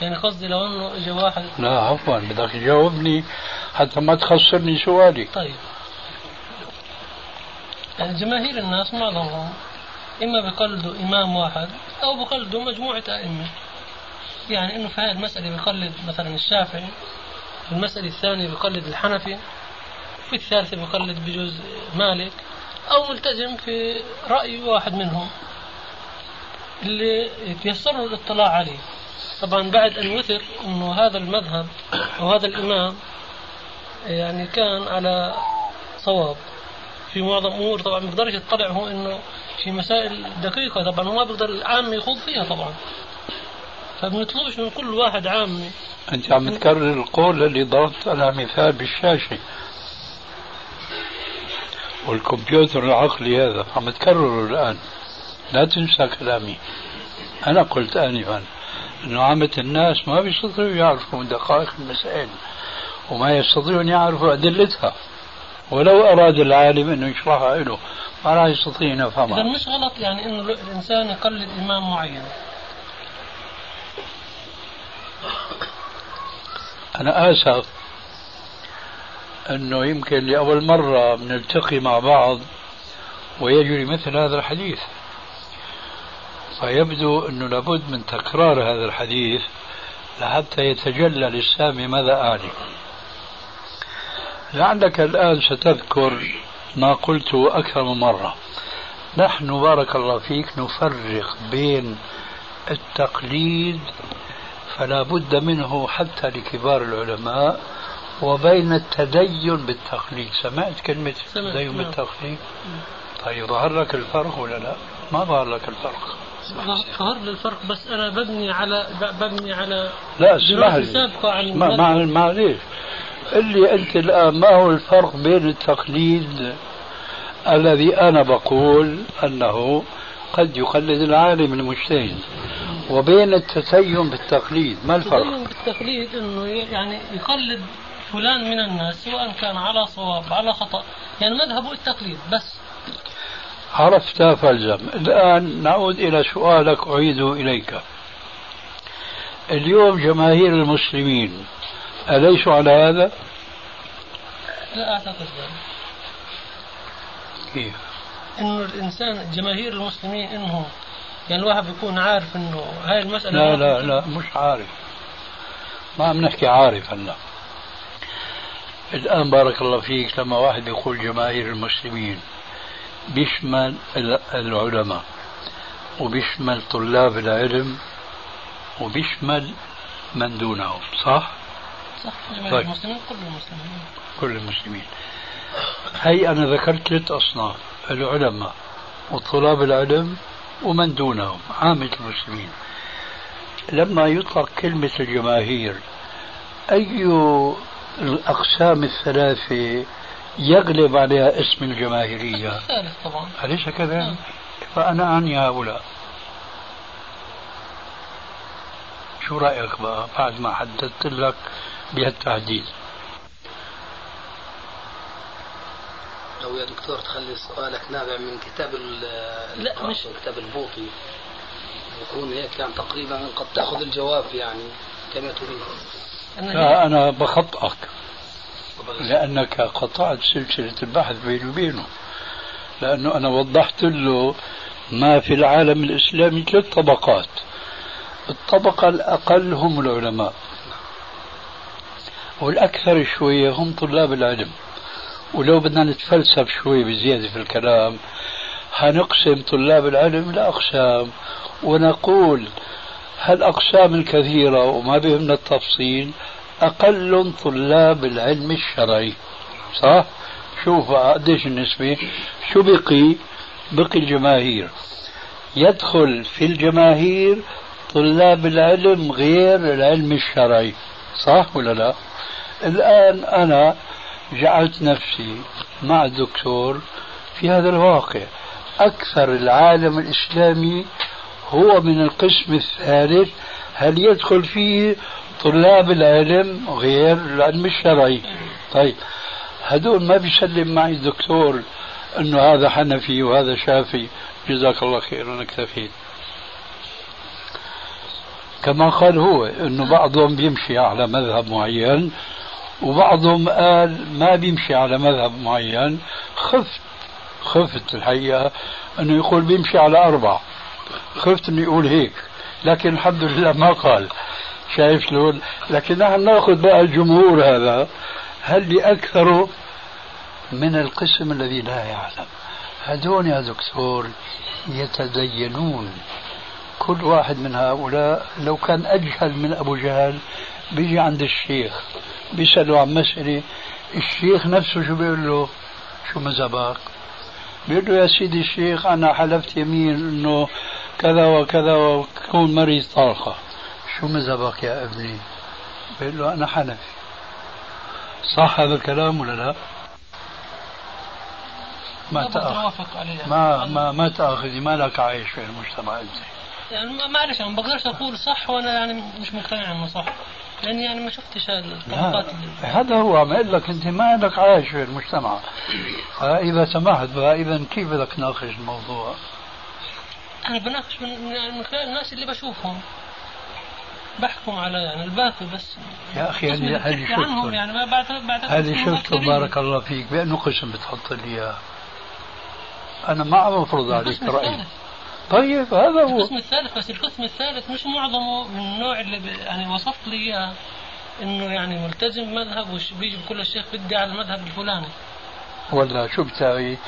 F: يعني قصدي لو إنه اجى واحد
C: لا عفوا بدك تجاوبني حتى ما تخسرني سؤالي.
F: طيب. يعني جماهير الناس معظمهم إما بقلدوا إمام واحد أو بقلدوا مجموعة أئمة. يعني إنه في هذه المسألة بقلد مثلا الشافعي في المسألة الثانية بقلد الحنفي في الثالثة بقلد بجوز مالك أو ملتزم في رأي واحد منهم اللي يتيسر له الاطلاع عليه. طبعا بعد أن يثر أنه هذا المذهب أو هذا الإمام يعني كان على صواب في معظم أمور. طبعا ما بيقدرش يطلع هو أنه في مسائل دقيقة طبعا وما بيقدر العام يخوض فيها طبعا. فبنطلبش من كل واحد عامي
C: أنت عم تكرر القول اللي ضربت على مثال بالشاشة. والكمبيوتر العقلي هذا عم تكرره الآن. لا تنسى كلامي. أنا قلت آنفا أنه عامة الناس ما بيستطيعوا يعرفوا دقائق المسائل وما يستطيعون يعرفوا أدلتها. ولو أراد العالم أنه يشرحها له راح يستطيع
F: إذا
C: يفهمها
F: مش غلط يعني أنه الإنسان يقلد إمام معين.
C: أنا آسف أنه يمكن لأول مرة بنلتقي مع بعض ويجري مثل هذا الحديث. فيبدو أنه لابد من تكرار هذا الحديث لحتى يتجلى للسامع ماذا أعني. لعلك الآن ستذكر ما قلته أكثر من مرة. نحن بارك الله فيك نفرق بين التقليد فلا بد منه حتى لكبار العلماء وبين التدين بالتقليد. سمعت كلمة التدين
F: نعم.
C: بالتقليد؟ طيب ظهر لك الفرق ولا لا؟ ما ظهر لك الفرق.
F: ظهر لي الفرق بس أنا ببني على ببني على
C: لا اسمح لي.
F: سابقة عن
C: ما مع معليش. اللي أنت الآن ما هو الفرق بين التقليد الذي أنا بقول أنه قد يقلد العالم المجتهد وبين التتيم بالتقليد. ما الفرق؟
F: التدين بالتقليد إنه يعني يقلد فلان من الناس سواء كان على صواب على خطأ. يعني مذهبه التقليد بس.
C: عرفت فالزم الآن نعود إلى سؤالك أعيده إليك. اليوم جماهير المسلمين أليسوا على هذا؟
F: لا أعتقد ذلك
C: كيف؟
F: إنه الإنسان جماهير المسلمين إنه يعني الواحد بيكون عارف إنه هاي المسألة
C: لا لا لا مش عارف ما عم نحكي عارف هلا الآن بارك الله فيك لما واحد يقول جماهير المسلمين بيشمل ال- العلماء وبيشمل طلاب العلم وبيشمل من دونهم صح؟
F: صح.
C: طيب.
F: المسلمين كل المسلمين.
C: كل المسلمين. هي أنا ذكرت ثلاث أصناف العلماء وطلاب العلم ومن دونهم عامة المسلمين. لما يطلق كلمة الجماهير أي الأقسام الثلاثة يغلب عليها اسم الجماهيرية؟
F: الثالث طبعا.
C: أليس كذلك؟
F: نعم.
C: فأنا أعني هؤلاء. شو رأيك بقى بعد ما حددت لك بهالتحديد
B: لو يا دكتور تخلي سؤالك نابع من كتاب ال-
F: لا، مش-
B: كتاب البوطي يكون هيك يعني تقريبا قد تأخذ الجواب يعني كما تريد.
F: أنا
C: لا أنا بخطئك. لأنك قطعت سلسلة البحث بيني وبينه. لأنه أنا وضحت له ما في العالم الإسلامي ثلاث طبقات. الطبقة الأقل هم العلماء. والأكثر شوية هم طلاب العلم ولو بدنا نتفلسف شوي بزيادة في الكلام هنقسم طلاب العلم لأقسام ونقول هالأقسام الكثيرة وما بهمنا التفصيل أقل طلاب العلم الشرعي صح؟ شوف قديش النسبة شو بقي؟ بقي الجماهير يدخل في الجماهير طلاب العلم غير العلم الشرعي صح ولا لا؟ الآن أنا جعلت نفسي مع الدكتور في هذا الواقع. أكثر العالم الإسلامي هو من القسم الثالث. هل يدخل فيه طلاب العلم؟ غير العلم الشرعي طيب هدول ما بيسلم معي الدكتور إنه هذا حنفي وهذا شافي. جزاك الله خير أنا اكتفيت. كما قال هو إنه بعضهم بيمشي على مذهب معين. وبعضهم قال ما بيمشي على مذهب معين خفت خفت الحقيقة إنه يقول بيمشي على أربعة. خفت إنه يقول هيك لكن الحمد لله ما قال. شايف شلون؟ لكن نحن نأخذ بقى الجمهور هذا هل لأكثره من القسم الذي لا يعلم. هذول يا دكتور يتدينون. كل واحد من هؤلاء لو كان أجهل من أبو جهل بيجي عند الشيخ. بيسأله عن مسألة الشيخ نفسه شو بيقول له؟ شو مذهبك بيقول له يا سيدي الشيخ أنا حلفت يمين أنه كذا وكذا وكون مريض طارقة شو مذهبك يا ابني؟ بيقول له أنا حنفي صح هذا الكلام ولا لا؟ ما تأخذ ما ما ما تأخذي ما لك عايش في المجتمع أنت.
F: يعني معلش أنا ما بقدرش أقول صح وأنا يعني مش مقتنع إنه صح. لأني يعني ما شفتش الطبقات.
C: هذا هو عم أقول لك أنت ما لك عايش في المجتمع. فاذا سمحت إذا كيف بدك تناقش الموضوع؟
F: أنا بناقش من, من خلال الناس اللي بشوفهم. بحكم على يعني الباقي بس.
C: يا أخي هذه شفته
F: يعني ما بعد
C: هذه شفته بارك الله فيك. بانه قسم بتحط لي اياه أنا ما عم أفرض عليك رأيي. طيب هذا هو.
F: القسم الثالث بس القسم الثالث مش معظمه من النوع اللي يعني وصفت لي إياه إنه يعني ملتزم مذهب وبيجي بكل الشيخ بدي على المذهب الفلاني.
C: ولا شو بتاعي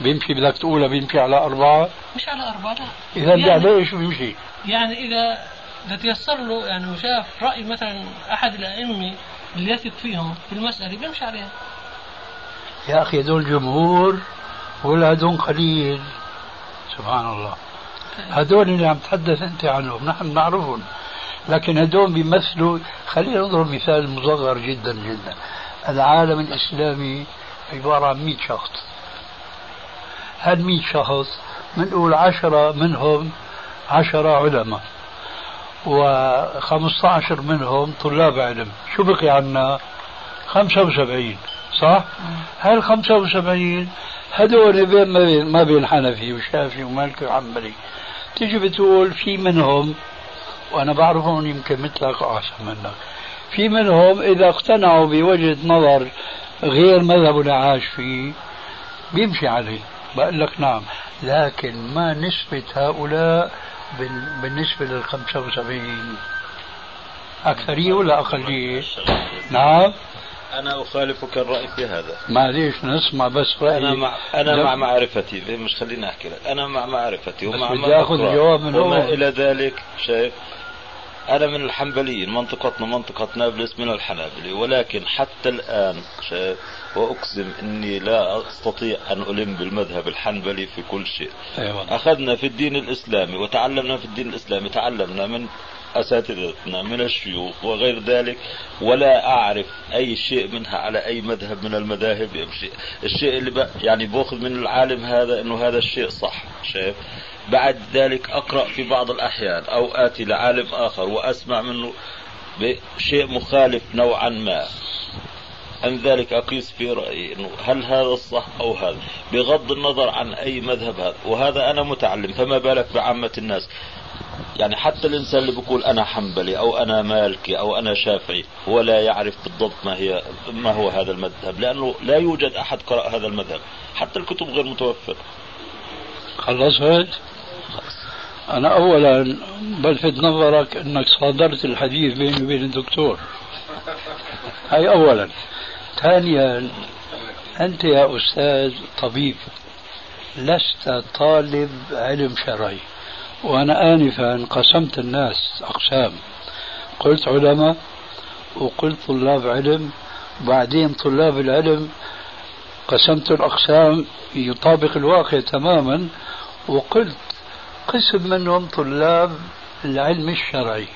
C: بيمشي بدك تقولها بيمشي على أربعة؟
F: مش على أربعة لا.
C: إذا يعني عليه إيش بيمشي؟
F: يعني إذا إذا تيسر له يعني وشاف رأي مثلا أحد الأئمة اللي يثق فيهم في المسألة بيمشي عليها.
C: يا أخي هذول جمهور ولا هذول قليل. سبحان الله. هذول اللي عم تحدث أنت عنهم نحن نعرفهم لكن هذول بيمثلوا خلينا نضرب مثال مصغر جدا جدا. العالم الإسلامي عبارة عن 100 شخص. هال 100 شخص بنقول عشرة منهم عشرة علماء و15 منهم طلاب علم. شو بقي عنا؟ 75 صح؟ هال 75 هدول بين ما بين ما بين حنفي وشافعي ومالكي وحنبلي. تيجي بتقول في منهم وأنا بعرفهم يمكن مثلك واحسن منك. في منهم إذا اقتنعوا بوجهة نظر غير مذهب عاش فيه بيمشي عليه. بقول لك نعم لكن ما نسبة هؤلاء بالنسبة لل 75 أكثرية ولا أقلية؟ نعم.
D: أنا أخالفك الرأي في هذا.
C: معليش نسمع بس رأيي
D: أنا مع أنا مع معرفتي مش خليني أحكي لك. أنا مع معرفتي
C: ومع بدي آخذ الجواب من
D: وما إلى ذلك شايف أنا من الحنبليين منطقتنا منطقة نابلس من الحنابلة. ولكن حتى الآن شايف وأقسم أني لا أستطيع أن ألم بالمذهب الحنبلي في كل شيء. أيوة. أخذنا في الدين الإسلامي وتعلمنا في الدين الإسلامي تعلمنا من أساتذتنا من الشيوخ وغير ذلك ولا أعرف أي شيء منها على أي مذهب من المذاهب. يمشي الشيء اللي يعني بأخذ من العالم هذا أنه هذا الشيء صح شايف؟ بعد ذلك أقرأ في بعض الأحيان أو آتي لعالم آخر وأسمع منه بشيء مخالف نوعا ما. عن ذلك أقيس في رأيي أنه هل هذا الصح أو هذا؟ بغض النظر عن أي مذهب هذا. وهذا أنا متعلم فما بالك بعامة الناس؟ يعني حتى الإنسان اللي بيقول أنا حنبلي أو أنا مالكي أو أنا شافعي هو لا يعرف بالضبط ما هي ما هو هذا المذهب لأنه لا يوجد أحد قرأ هذا المذهب حتى الكتب غير متوفرة.
C: خلصت؟ أنا أولا بلفت نظرك أنك صادرت الحديث بيني وبين الدكتور. هاي أولا. ثانيا أنت يا أستاذ طبيب لست طالب علم شرعي. وأنا آنفا قسمت الناس أقسام. قلت علماء وقلت طلاب علم وبعدين طلاب العلم قسمت الأقسام يطابق الواقع تماما وقلت قسم منهم طلاب العلم الشرعي.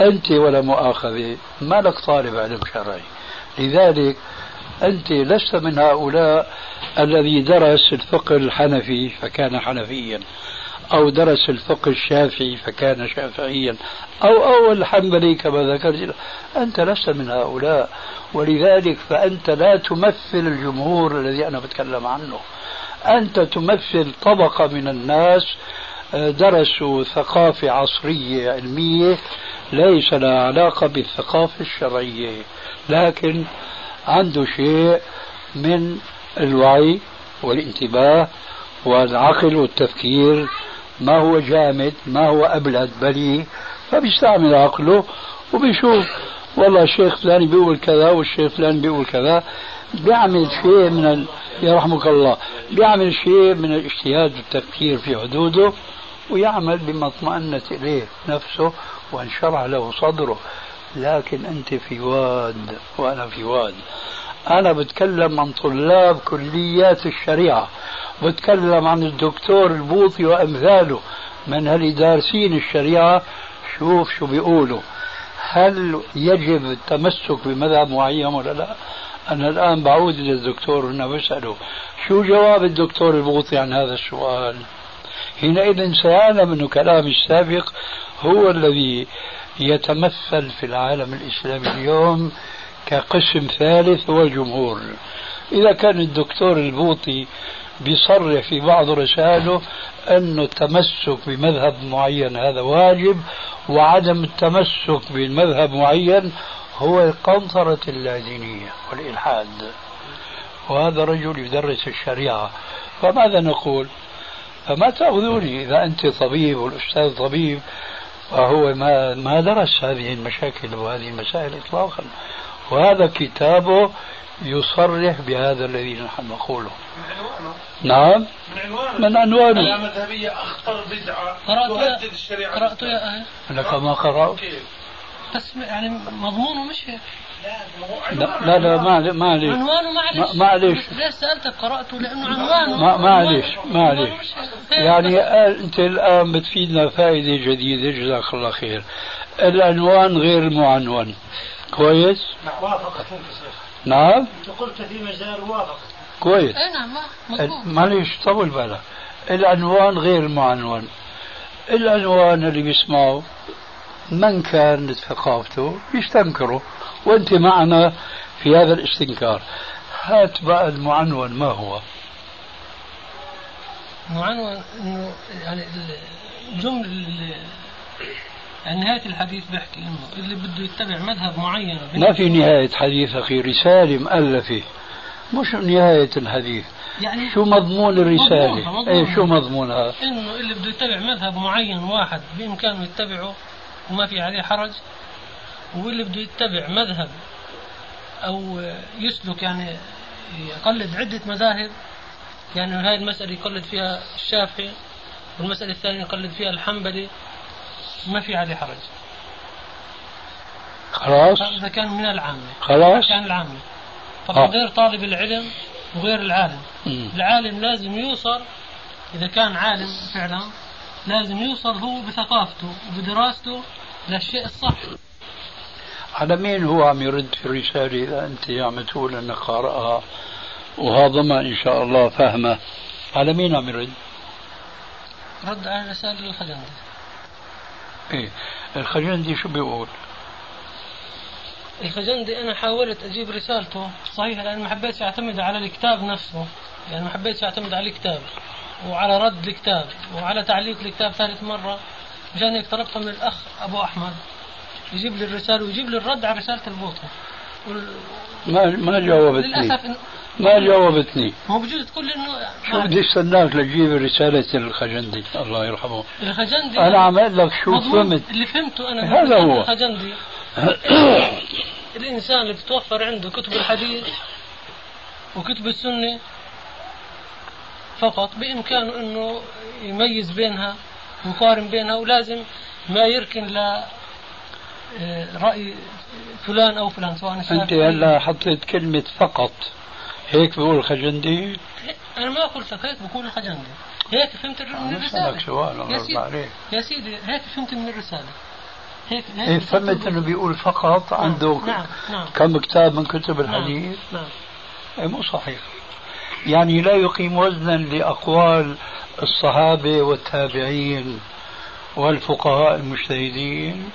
C: أنت ولا مؤاخذة ما لك طالب علم شرعي. لذلك أنت لست من هؤلاء الذي درس الفقه الحنفي فكان حنفيا. أو درس الفقه الشافعي فكان شافعيا أو أو الحنبلي كما ذكرت أنت لست من هؤلاء. ولذلك فأنت لا تمثل الجمهور الذي أنا بتكلم عنه. أنت تمثل طبقة من الناس آه، درسوا ثقافة عصرية علمية ليس لها علاقة بالثقافة الشرعية لكن عنده شيء من الوعي والانتباه والعقل والتفكير ما هو جامد ما هو أبلد بلي فبيستعمل عقله وبيشوف والله الشيخ فلان بيقول كذا والشيخ فلان بيقول كذا بيعمل شيء من ال... يرحمك الله بيعمل شيء من الاجتهاد والتفكير في حدوده ويعمل بما اطمأنت إليه نفسه وانشرح له صدره. لكن أنت في واد وأنا في واد. أنا بتكلم عن طلاب كليات الشريعة بتكلم عن الدكتور البوطي وأمثاله من اللي دارسين الشريعة شوف شو بيقولوا هل يجب التمسك بمذهب معين ولا لا؟ أنا الآن بعود إلى الدكتور هنا بسأله شو جواب الدكتور البوطي عن هذا السؤال؟ حينئذ سيعلم أن كلامي السابق هو الذي يتمثل في العالم الإسلامي اليوم كقسم ثالث هو الجمهور. إذا كان الدكتور البوطي بيصرح في بعض رسائله أن التمسك بمذهب معين هذا واجب وعدم التمسك بمذهب معين هو القنطرة اللادينية والإلحاد. وهذا رجل يدرس الشريعة. فماذا نقول؟ فما تأخذوني إذا أنت طبيب والأستاذ طبيب فهو ما ما درس هذه المشاكل وهذه المسائل إطلاقا. وهذا كتابه يصرح بهذا الذي نحن نقوله. نعم.
G: من عنوانه.
C: من عنوانه
G: اللامذهبية أخطر بدعة
F: قرأت
G: تهدد الشريعة
F: قرأت يا أهل
C: لك ما قرأت.
G: كيف؟
F: بس يعني مضمونه مش
G: ما
C: لا. لا, لا ما معلش
F: عنوانه معلش
C: ما-.
F: بس ليش سألتك قرأته؟ لأنه عنوانه.
C: ما
F: عنوانه- عنوانه مش هيك.
C: يعني أنت الآن بتفيدنا فائدة جديدة. جزاك الله خير. العنوان غير المعنون. كويس؟
H: وافقت انت شيخ.
C: نعم.
H: أنت قلت في مجال وافقت.
C: كويس.
F: اي نعم مضبوط
C: معلش طول بالك. العنوان غير المعنون العنوان اللي بيسمعه من كانت ثقافته يستنكره وأنت معنا في هذا الاستنكار. هات بقى المعنون ما هو؟
F: معنون إنه يعني الجمله اللي نهاية الحديث بيحكي إنه اللي بده يتبع مذهب معين.
C: ما في نهاية حديث أخي رسالة مؤلفة. مش نهاية الحديث.
F: يعني
C: شو مضمون الرسالة؟
F: مضمونها- مضمونها.
C: إيه شو مضمونها
F: إنه اللي بده يتبع مذهب معين واحد بإمكانه يتبعه وما في عليه حرج واللي بده يتبع مذهب أو يسلك يعني يقلد عدة مذاهب. يعني هاي المسألة يقلد فيها الشافعي والمسألة الثانية يقلد فيها الحنبلي ما في عليه حرج.
C: خلاص؟
F: هذا كان من العامة.
C: خلاص؟
F: كان العامة. طبعا
C: آه.
F: غير طالب العلم وغير العالم.
C: مم.
F: العالم لازم يوصل إذا كان عالم فعلا لازم يوصل هو بثقافته وبدراسته للشيء الصح.
C: على مين هو عم يرد في الرسالة إذا أنت عم تقول أنك قارئها؟ وهضمها إن شاء الله فهمه. على مين عم يرد؟
F: رد على رسالة الخزندي
C: إيه. الخجندي شو بيقول؟
F: الخزندي أنا حاولت أجيب رسالته. صحيح لأن ما حبيتش أعتمد على الكتاب نفسه. يعني ما حبيتش أعتمد على الكتاب وعلى رد الكتاب وعلى تعليق الكتاب ثالث مرة مشان هيك طلبتها من الأخ أبو أحمد يجيب لي الرسالة ويجيب لي الرد على رسالة البوطة وال-
C: ما ما جاوبتني.
F: للأسف إنه
C: ما جاوبتني
F: هو بجوز تقول لي إنه
C: شو بدي استناك لتجيب رسالة الخجندي. الله يرحمه.
F: الخزندي
C: أنا عم أقول لك شو فهمت.
F: اللي فهمته من
C: هذا هو.
F: الخزندي الإنسان اللي بتوفر عنده كتب الحديث وكتب السنة فقط بإمكانه أنه يميز بينها ويقارن بينها ولازم ما يركن ل آه، رأي فلان أو فلان سواء الشافعي
C: هلا حطيت كلمة فقط. هيك بيقول الخجندي؟
F: أنا ما قلت لك هيك بقول الخزندي هيك فهمت من
C: بسألك
F: الرسالة
C: سؤال
F: يا سيدي يا سيدي هيك فهمت من الرسالة. هيك هيك
C: إيه فهمت إنه بيقول فقط
F: نعم،
C: عنده
F: نعم نعم.
C: كم كتاب من كتب
F: نعم
C: الحديث؟
F: نعم.
C: إيه مو صحيح. يعني لا يقيم وزنا لأقوال الصحابة والتابعين والفقهاء المجتهدين؟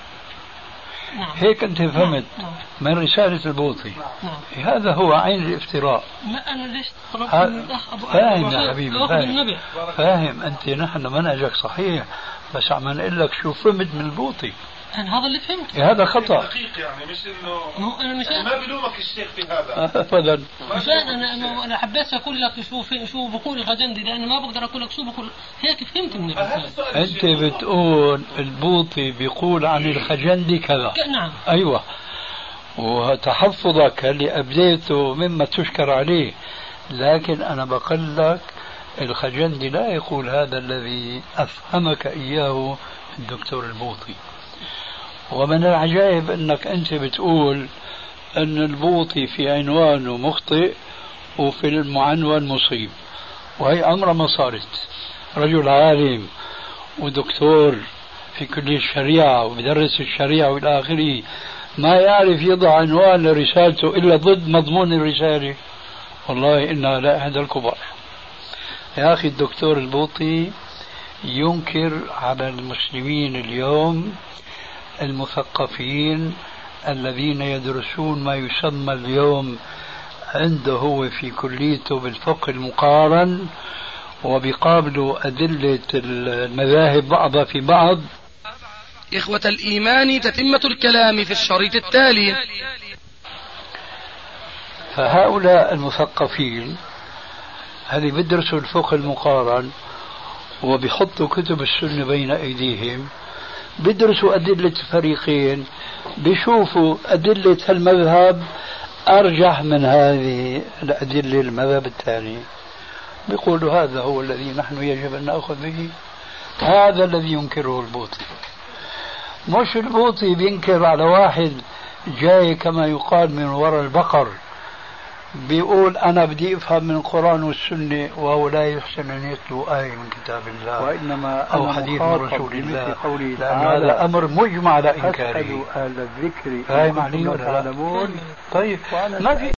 F: نعم.
C: هيك أنت فهمت.
F: نعم.
C: من رسالة البوطي.
F: نعم.
C: هذا هو عين الافتراء.
F: ما أنا ليش طلبت
C: ها-
F: من الأخ ابو
C: فاهم يا حبيبي، فاهم. فاهم. أنت نحن منهجك صحيح بس عم نقول لك شو فهمت من البوطي.
F: أنا هذا اللي فهمته.
C: إيه هذا خطأ.
G: دقيق يعني مش انه
F: مو أنا مشان
G: يعني ما بلومك الشيخ في هذا.
C: أبدا.
F: مشان أنا أنا أنا حبيت أقول لك شو في شو بقول الغزندي لأنه ما بقدر أقول لك شو بقول. هيك فهمت من
G: الشيخ.
C: بتقول البوطي بيقول عن الخجندي كذا.
F: نعم.
C: أيوة. وتحفظك اللي أبديته مما تشكر عليه. لكن أنا بقول لك الخجندي لا يقول هذا الذي أفهمك إياه الدكتور البوطي. ومن العجائب أنك أنت بتقول أن البوطي في عنوانه مخطئ وفي المعنون مصيب. وهي أمر ما صارت. رجل عالم ودكتور في كلية الشريعة وبدرس الشريعة وإلى آخره ما يعرف يضع عنوان لرسالته إلا ضد مضمون الرسالة. والله إنها لا أحد الكبار. يا أخي الدكتور البوطي ينكر على المسلمين اليوم المثقفين الذين يدرسون ما يسمى اليوم عنده هو في كليته بالفقه المقارن وبيقابلوا أدلة المذاهب بعضها في بعض.
B: إخوة الإيمان تتمة الكلام في الشريط التالي.
C: فهؤلاء المثقفين هذه بيدرسوا الفقه المقارن وبيحطوا كتب السنة بين أيديهم؟ بيدرسوا أدلة الفريقين بيشوفوا أدلة المذهب أرجح من هذه الأدلة المذهب الثاني. بيقولوا هذا هو الذي نحن يجب أن نأخذ به هذا الذي ينكره البوطي. مش البوطي بينكر على واحد جاي كما يقال من وراء البقر. بيقول أنا بدي أفهم من القرآن والسنة وهو لا يحسن أن يتلو آية من كتاب الله
I: وإنما
C: أو حديث من رسول الله.
I: قوله تعالى
C: هذا أمر مجمع على إنكاره.
I: فاسألوا أهل الذكر
C: علي
I: لا
C: ولا لا؟ طيب ما في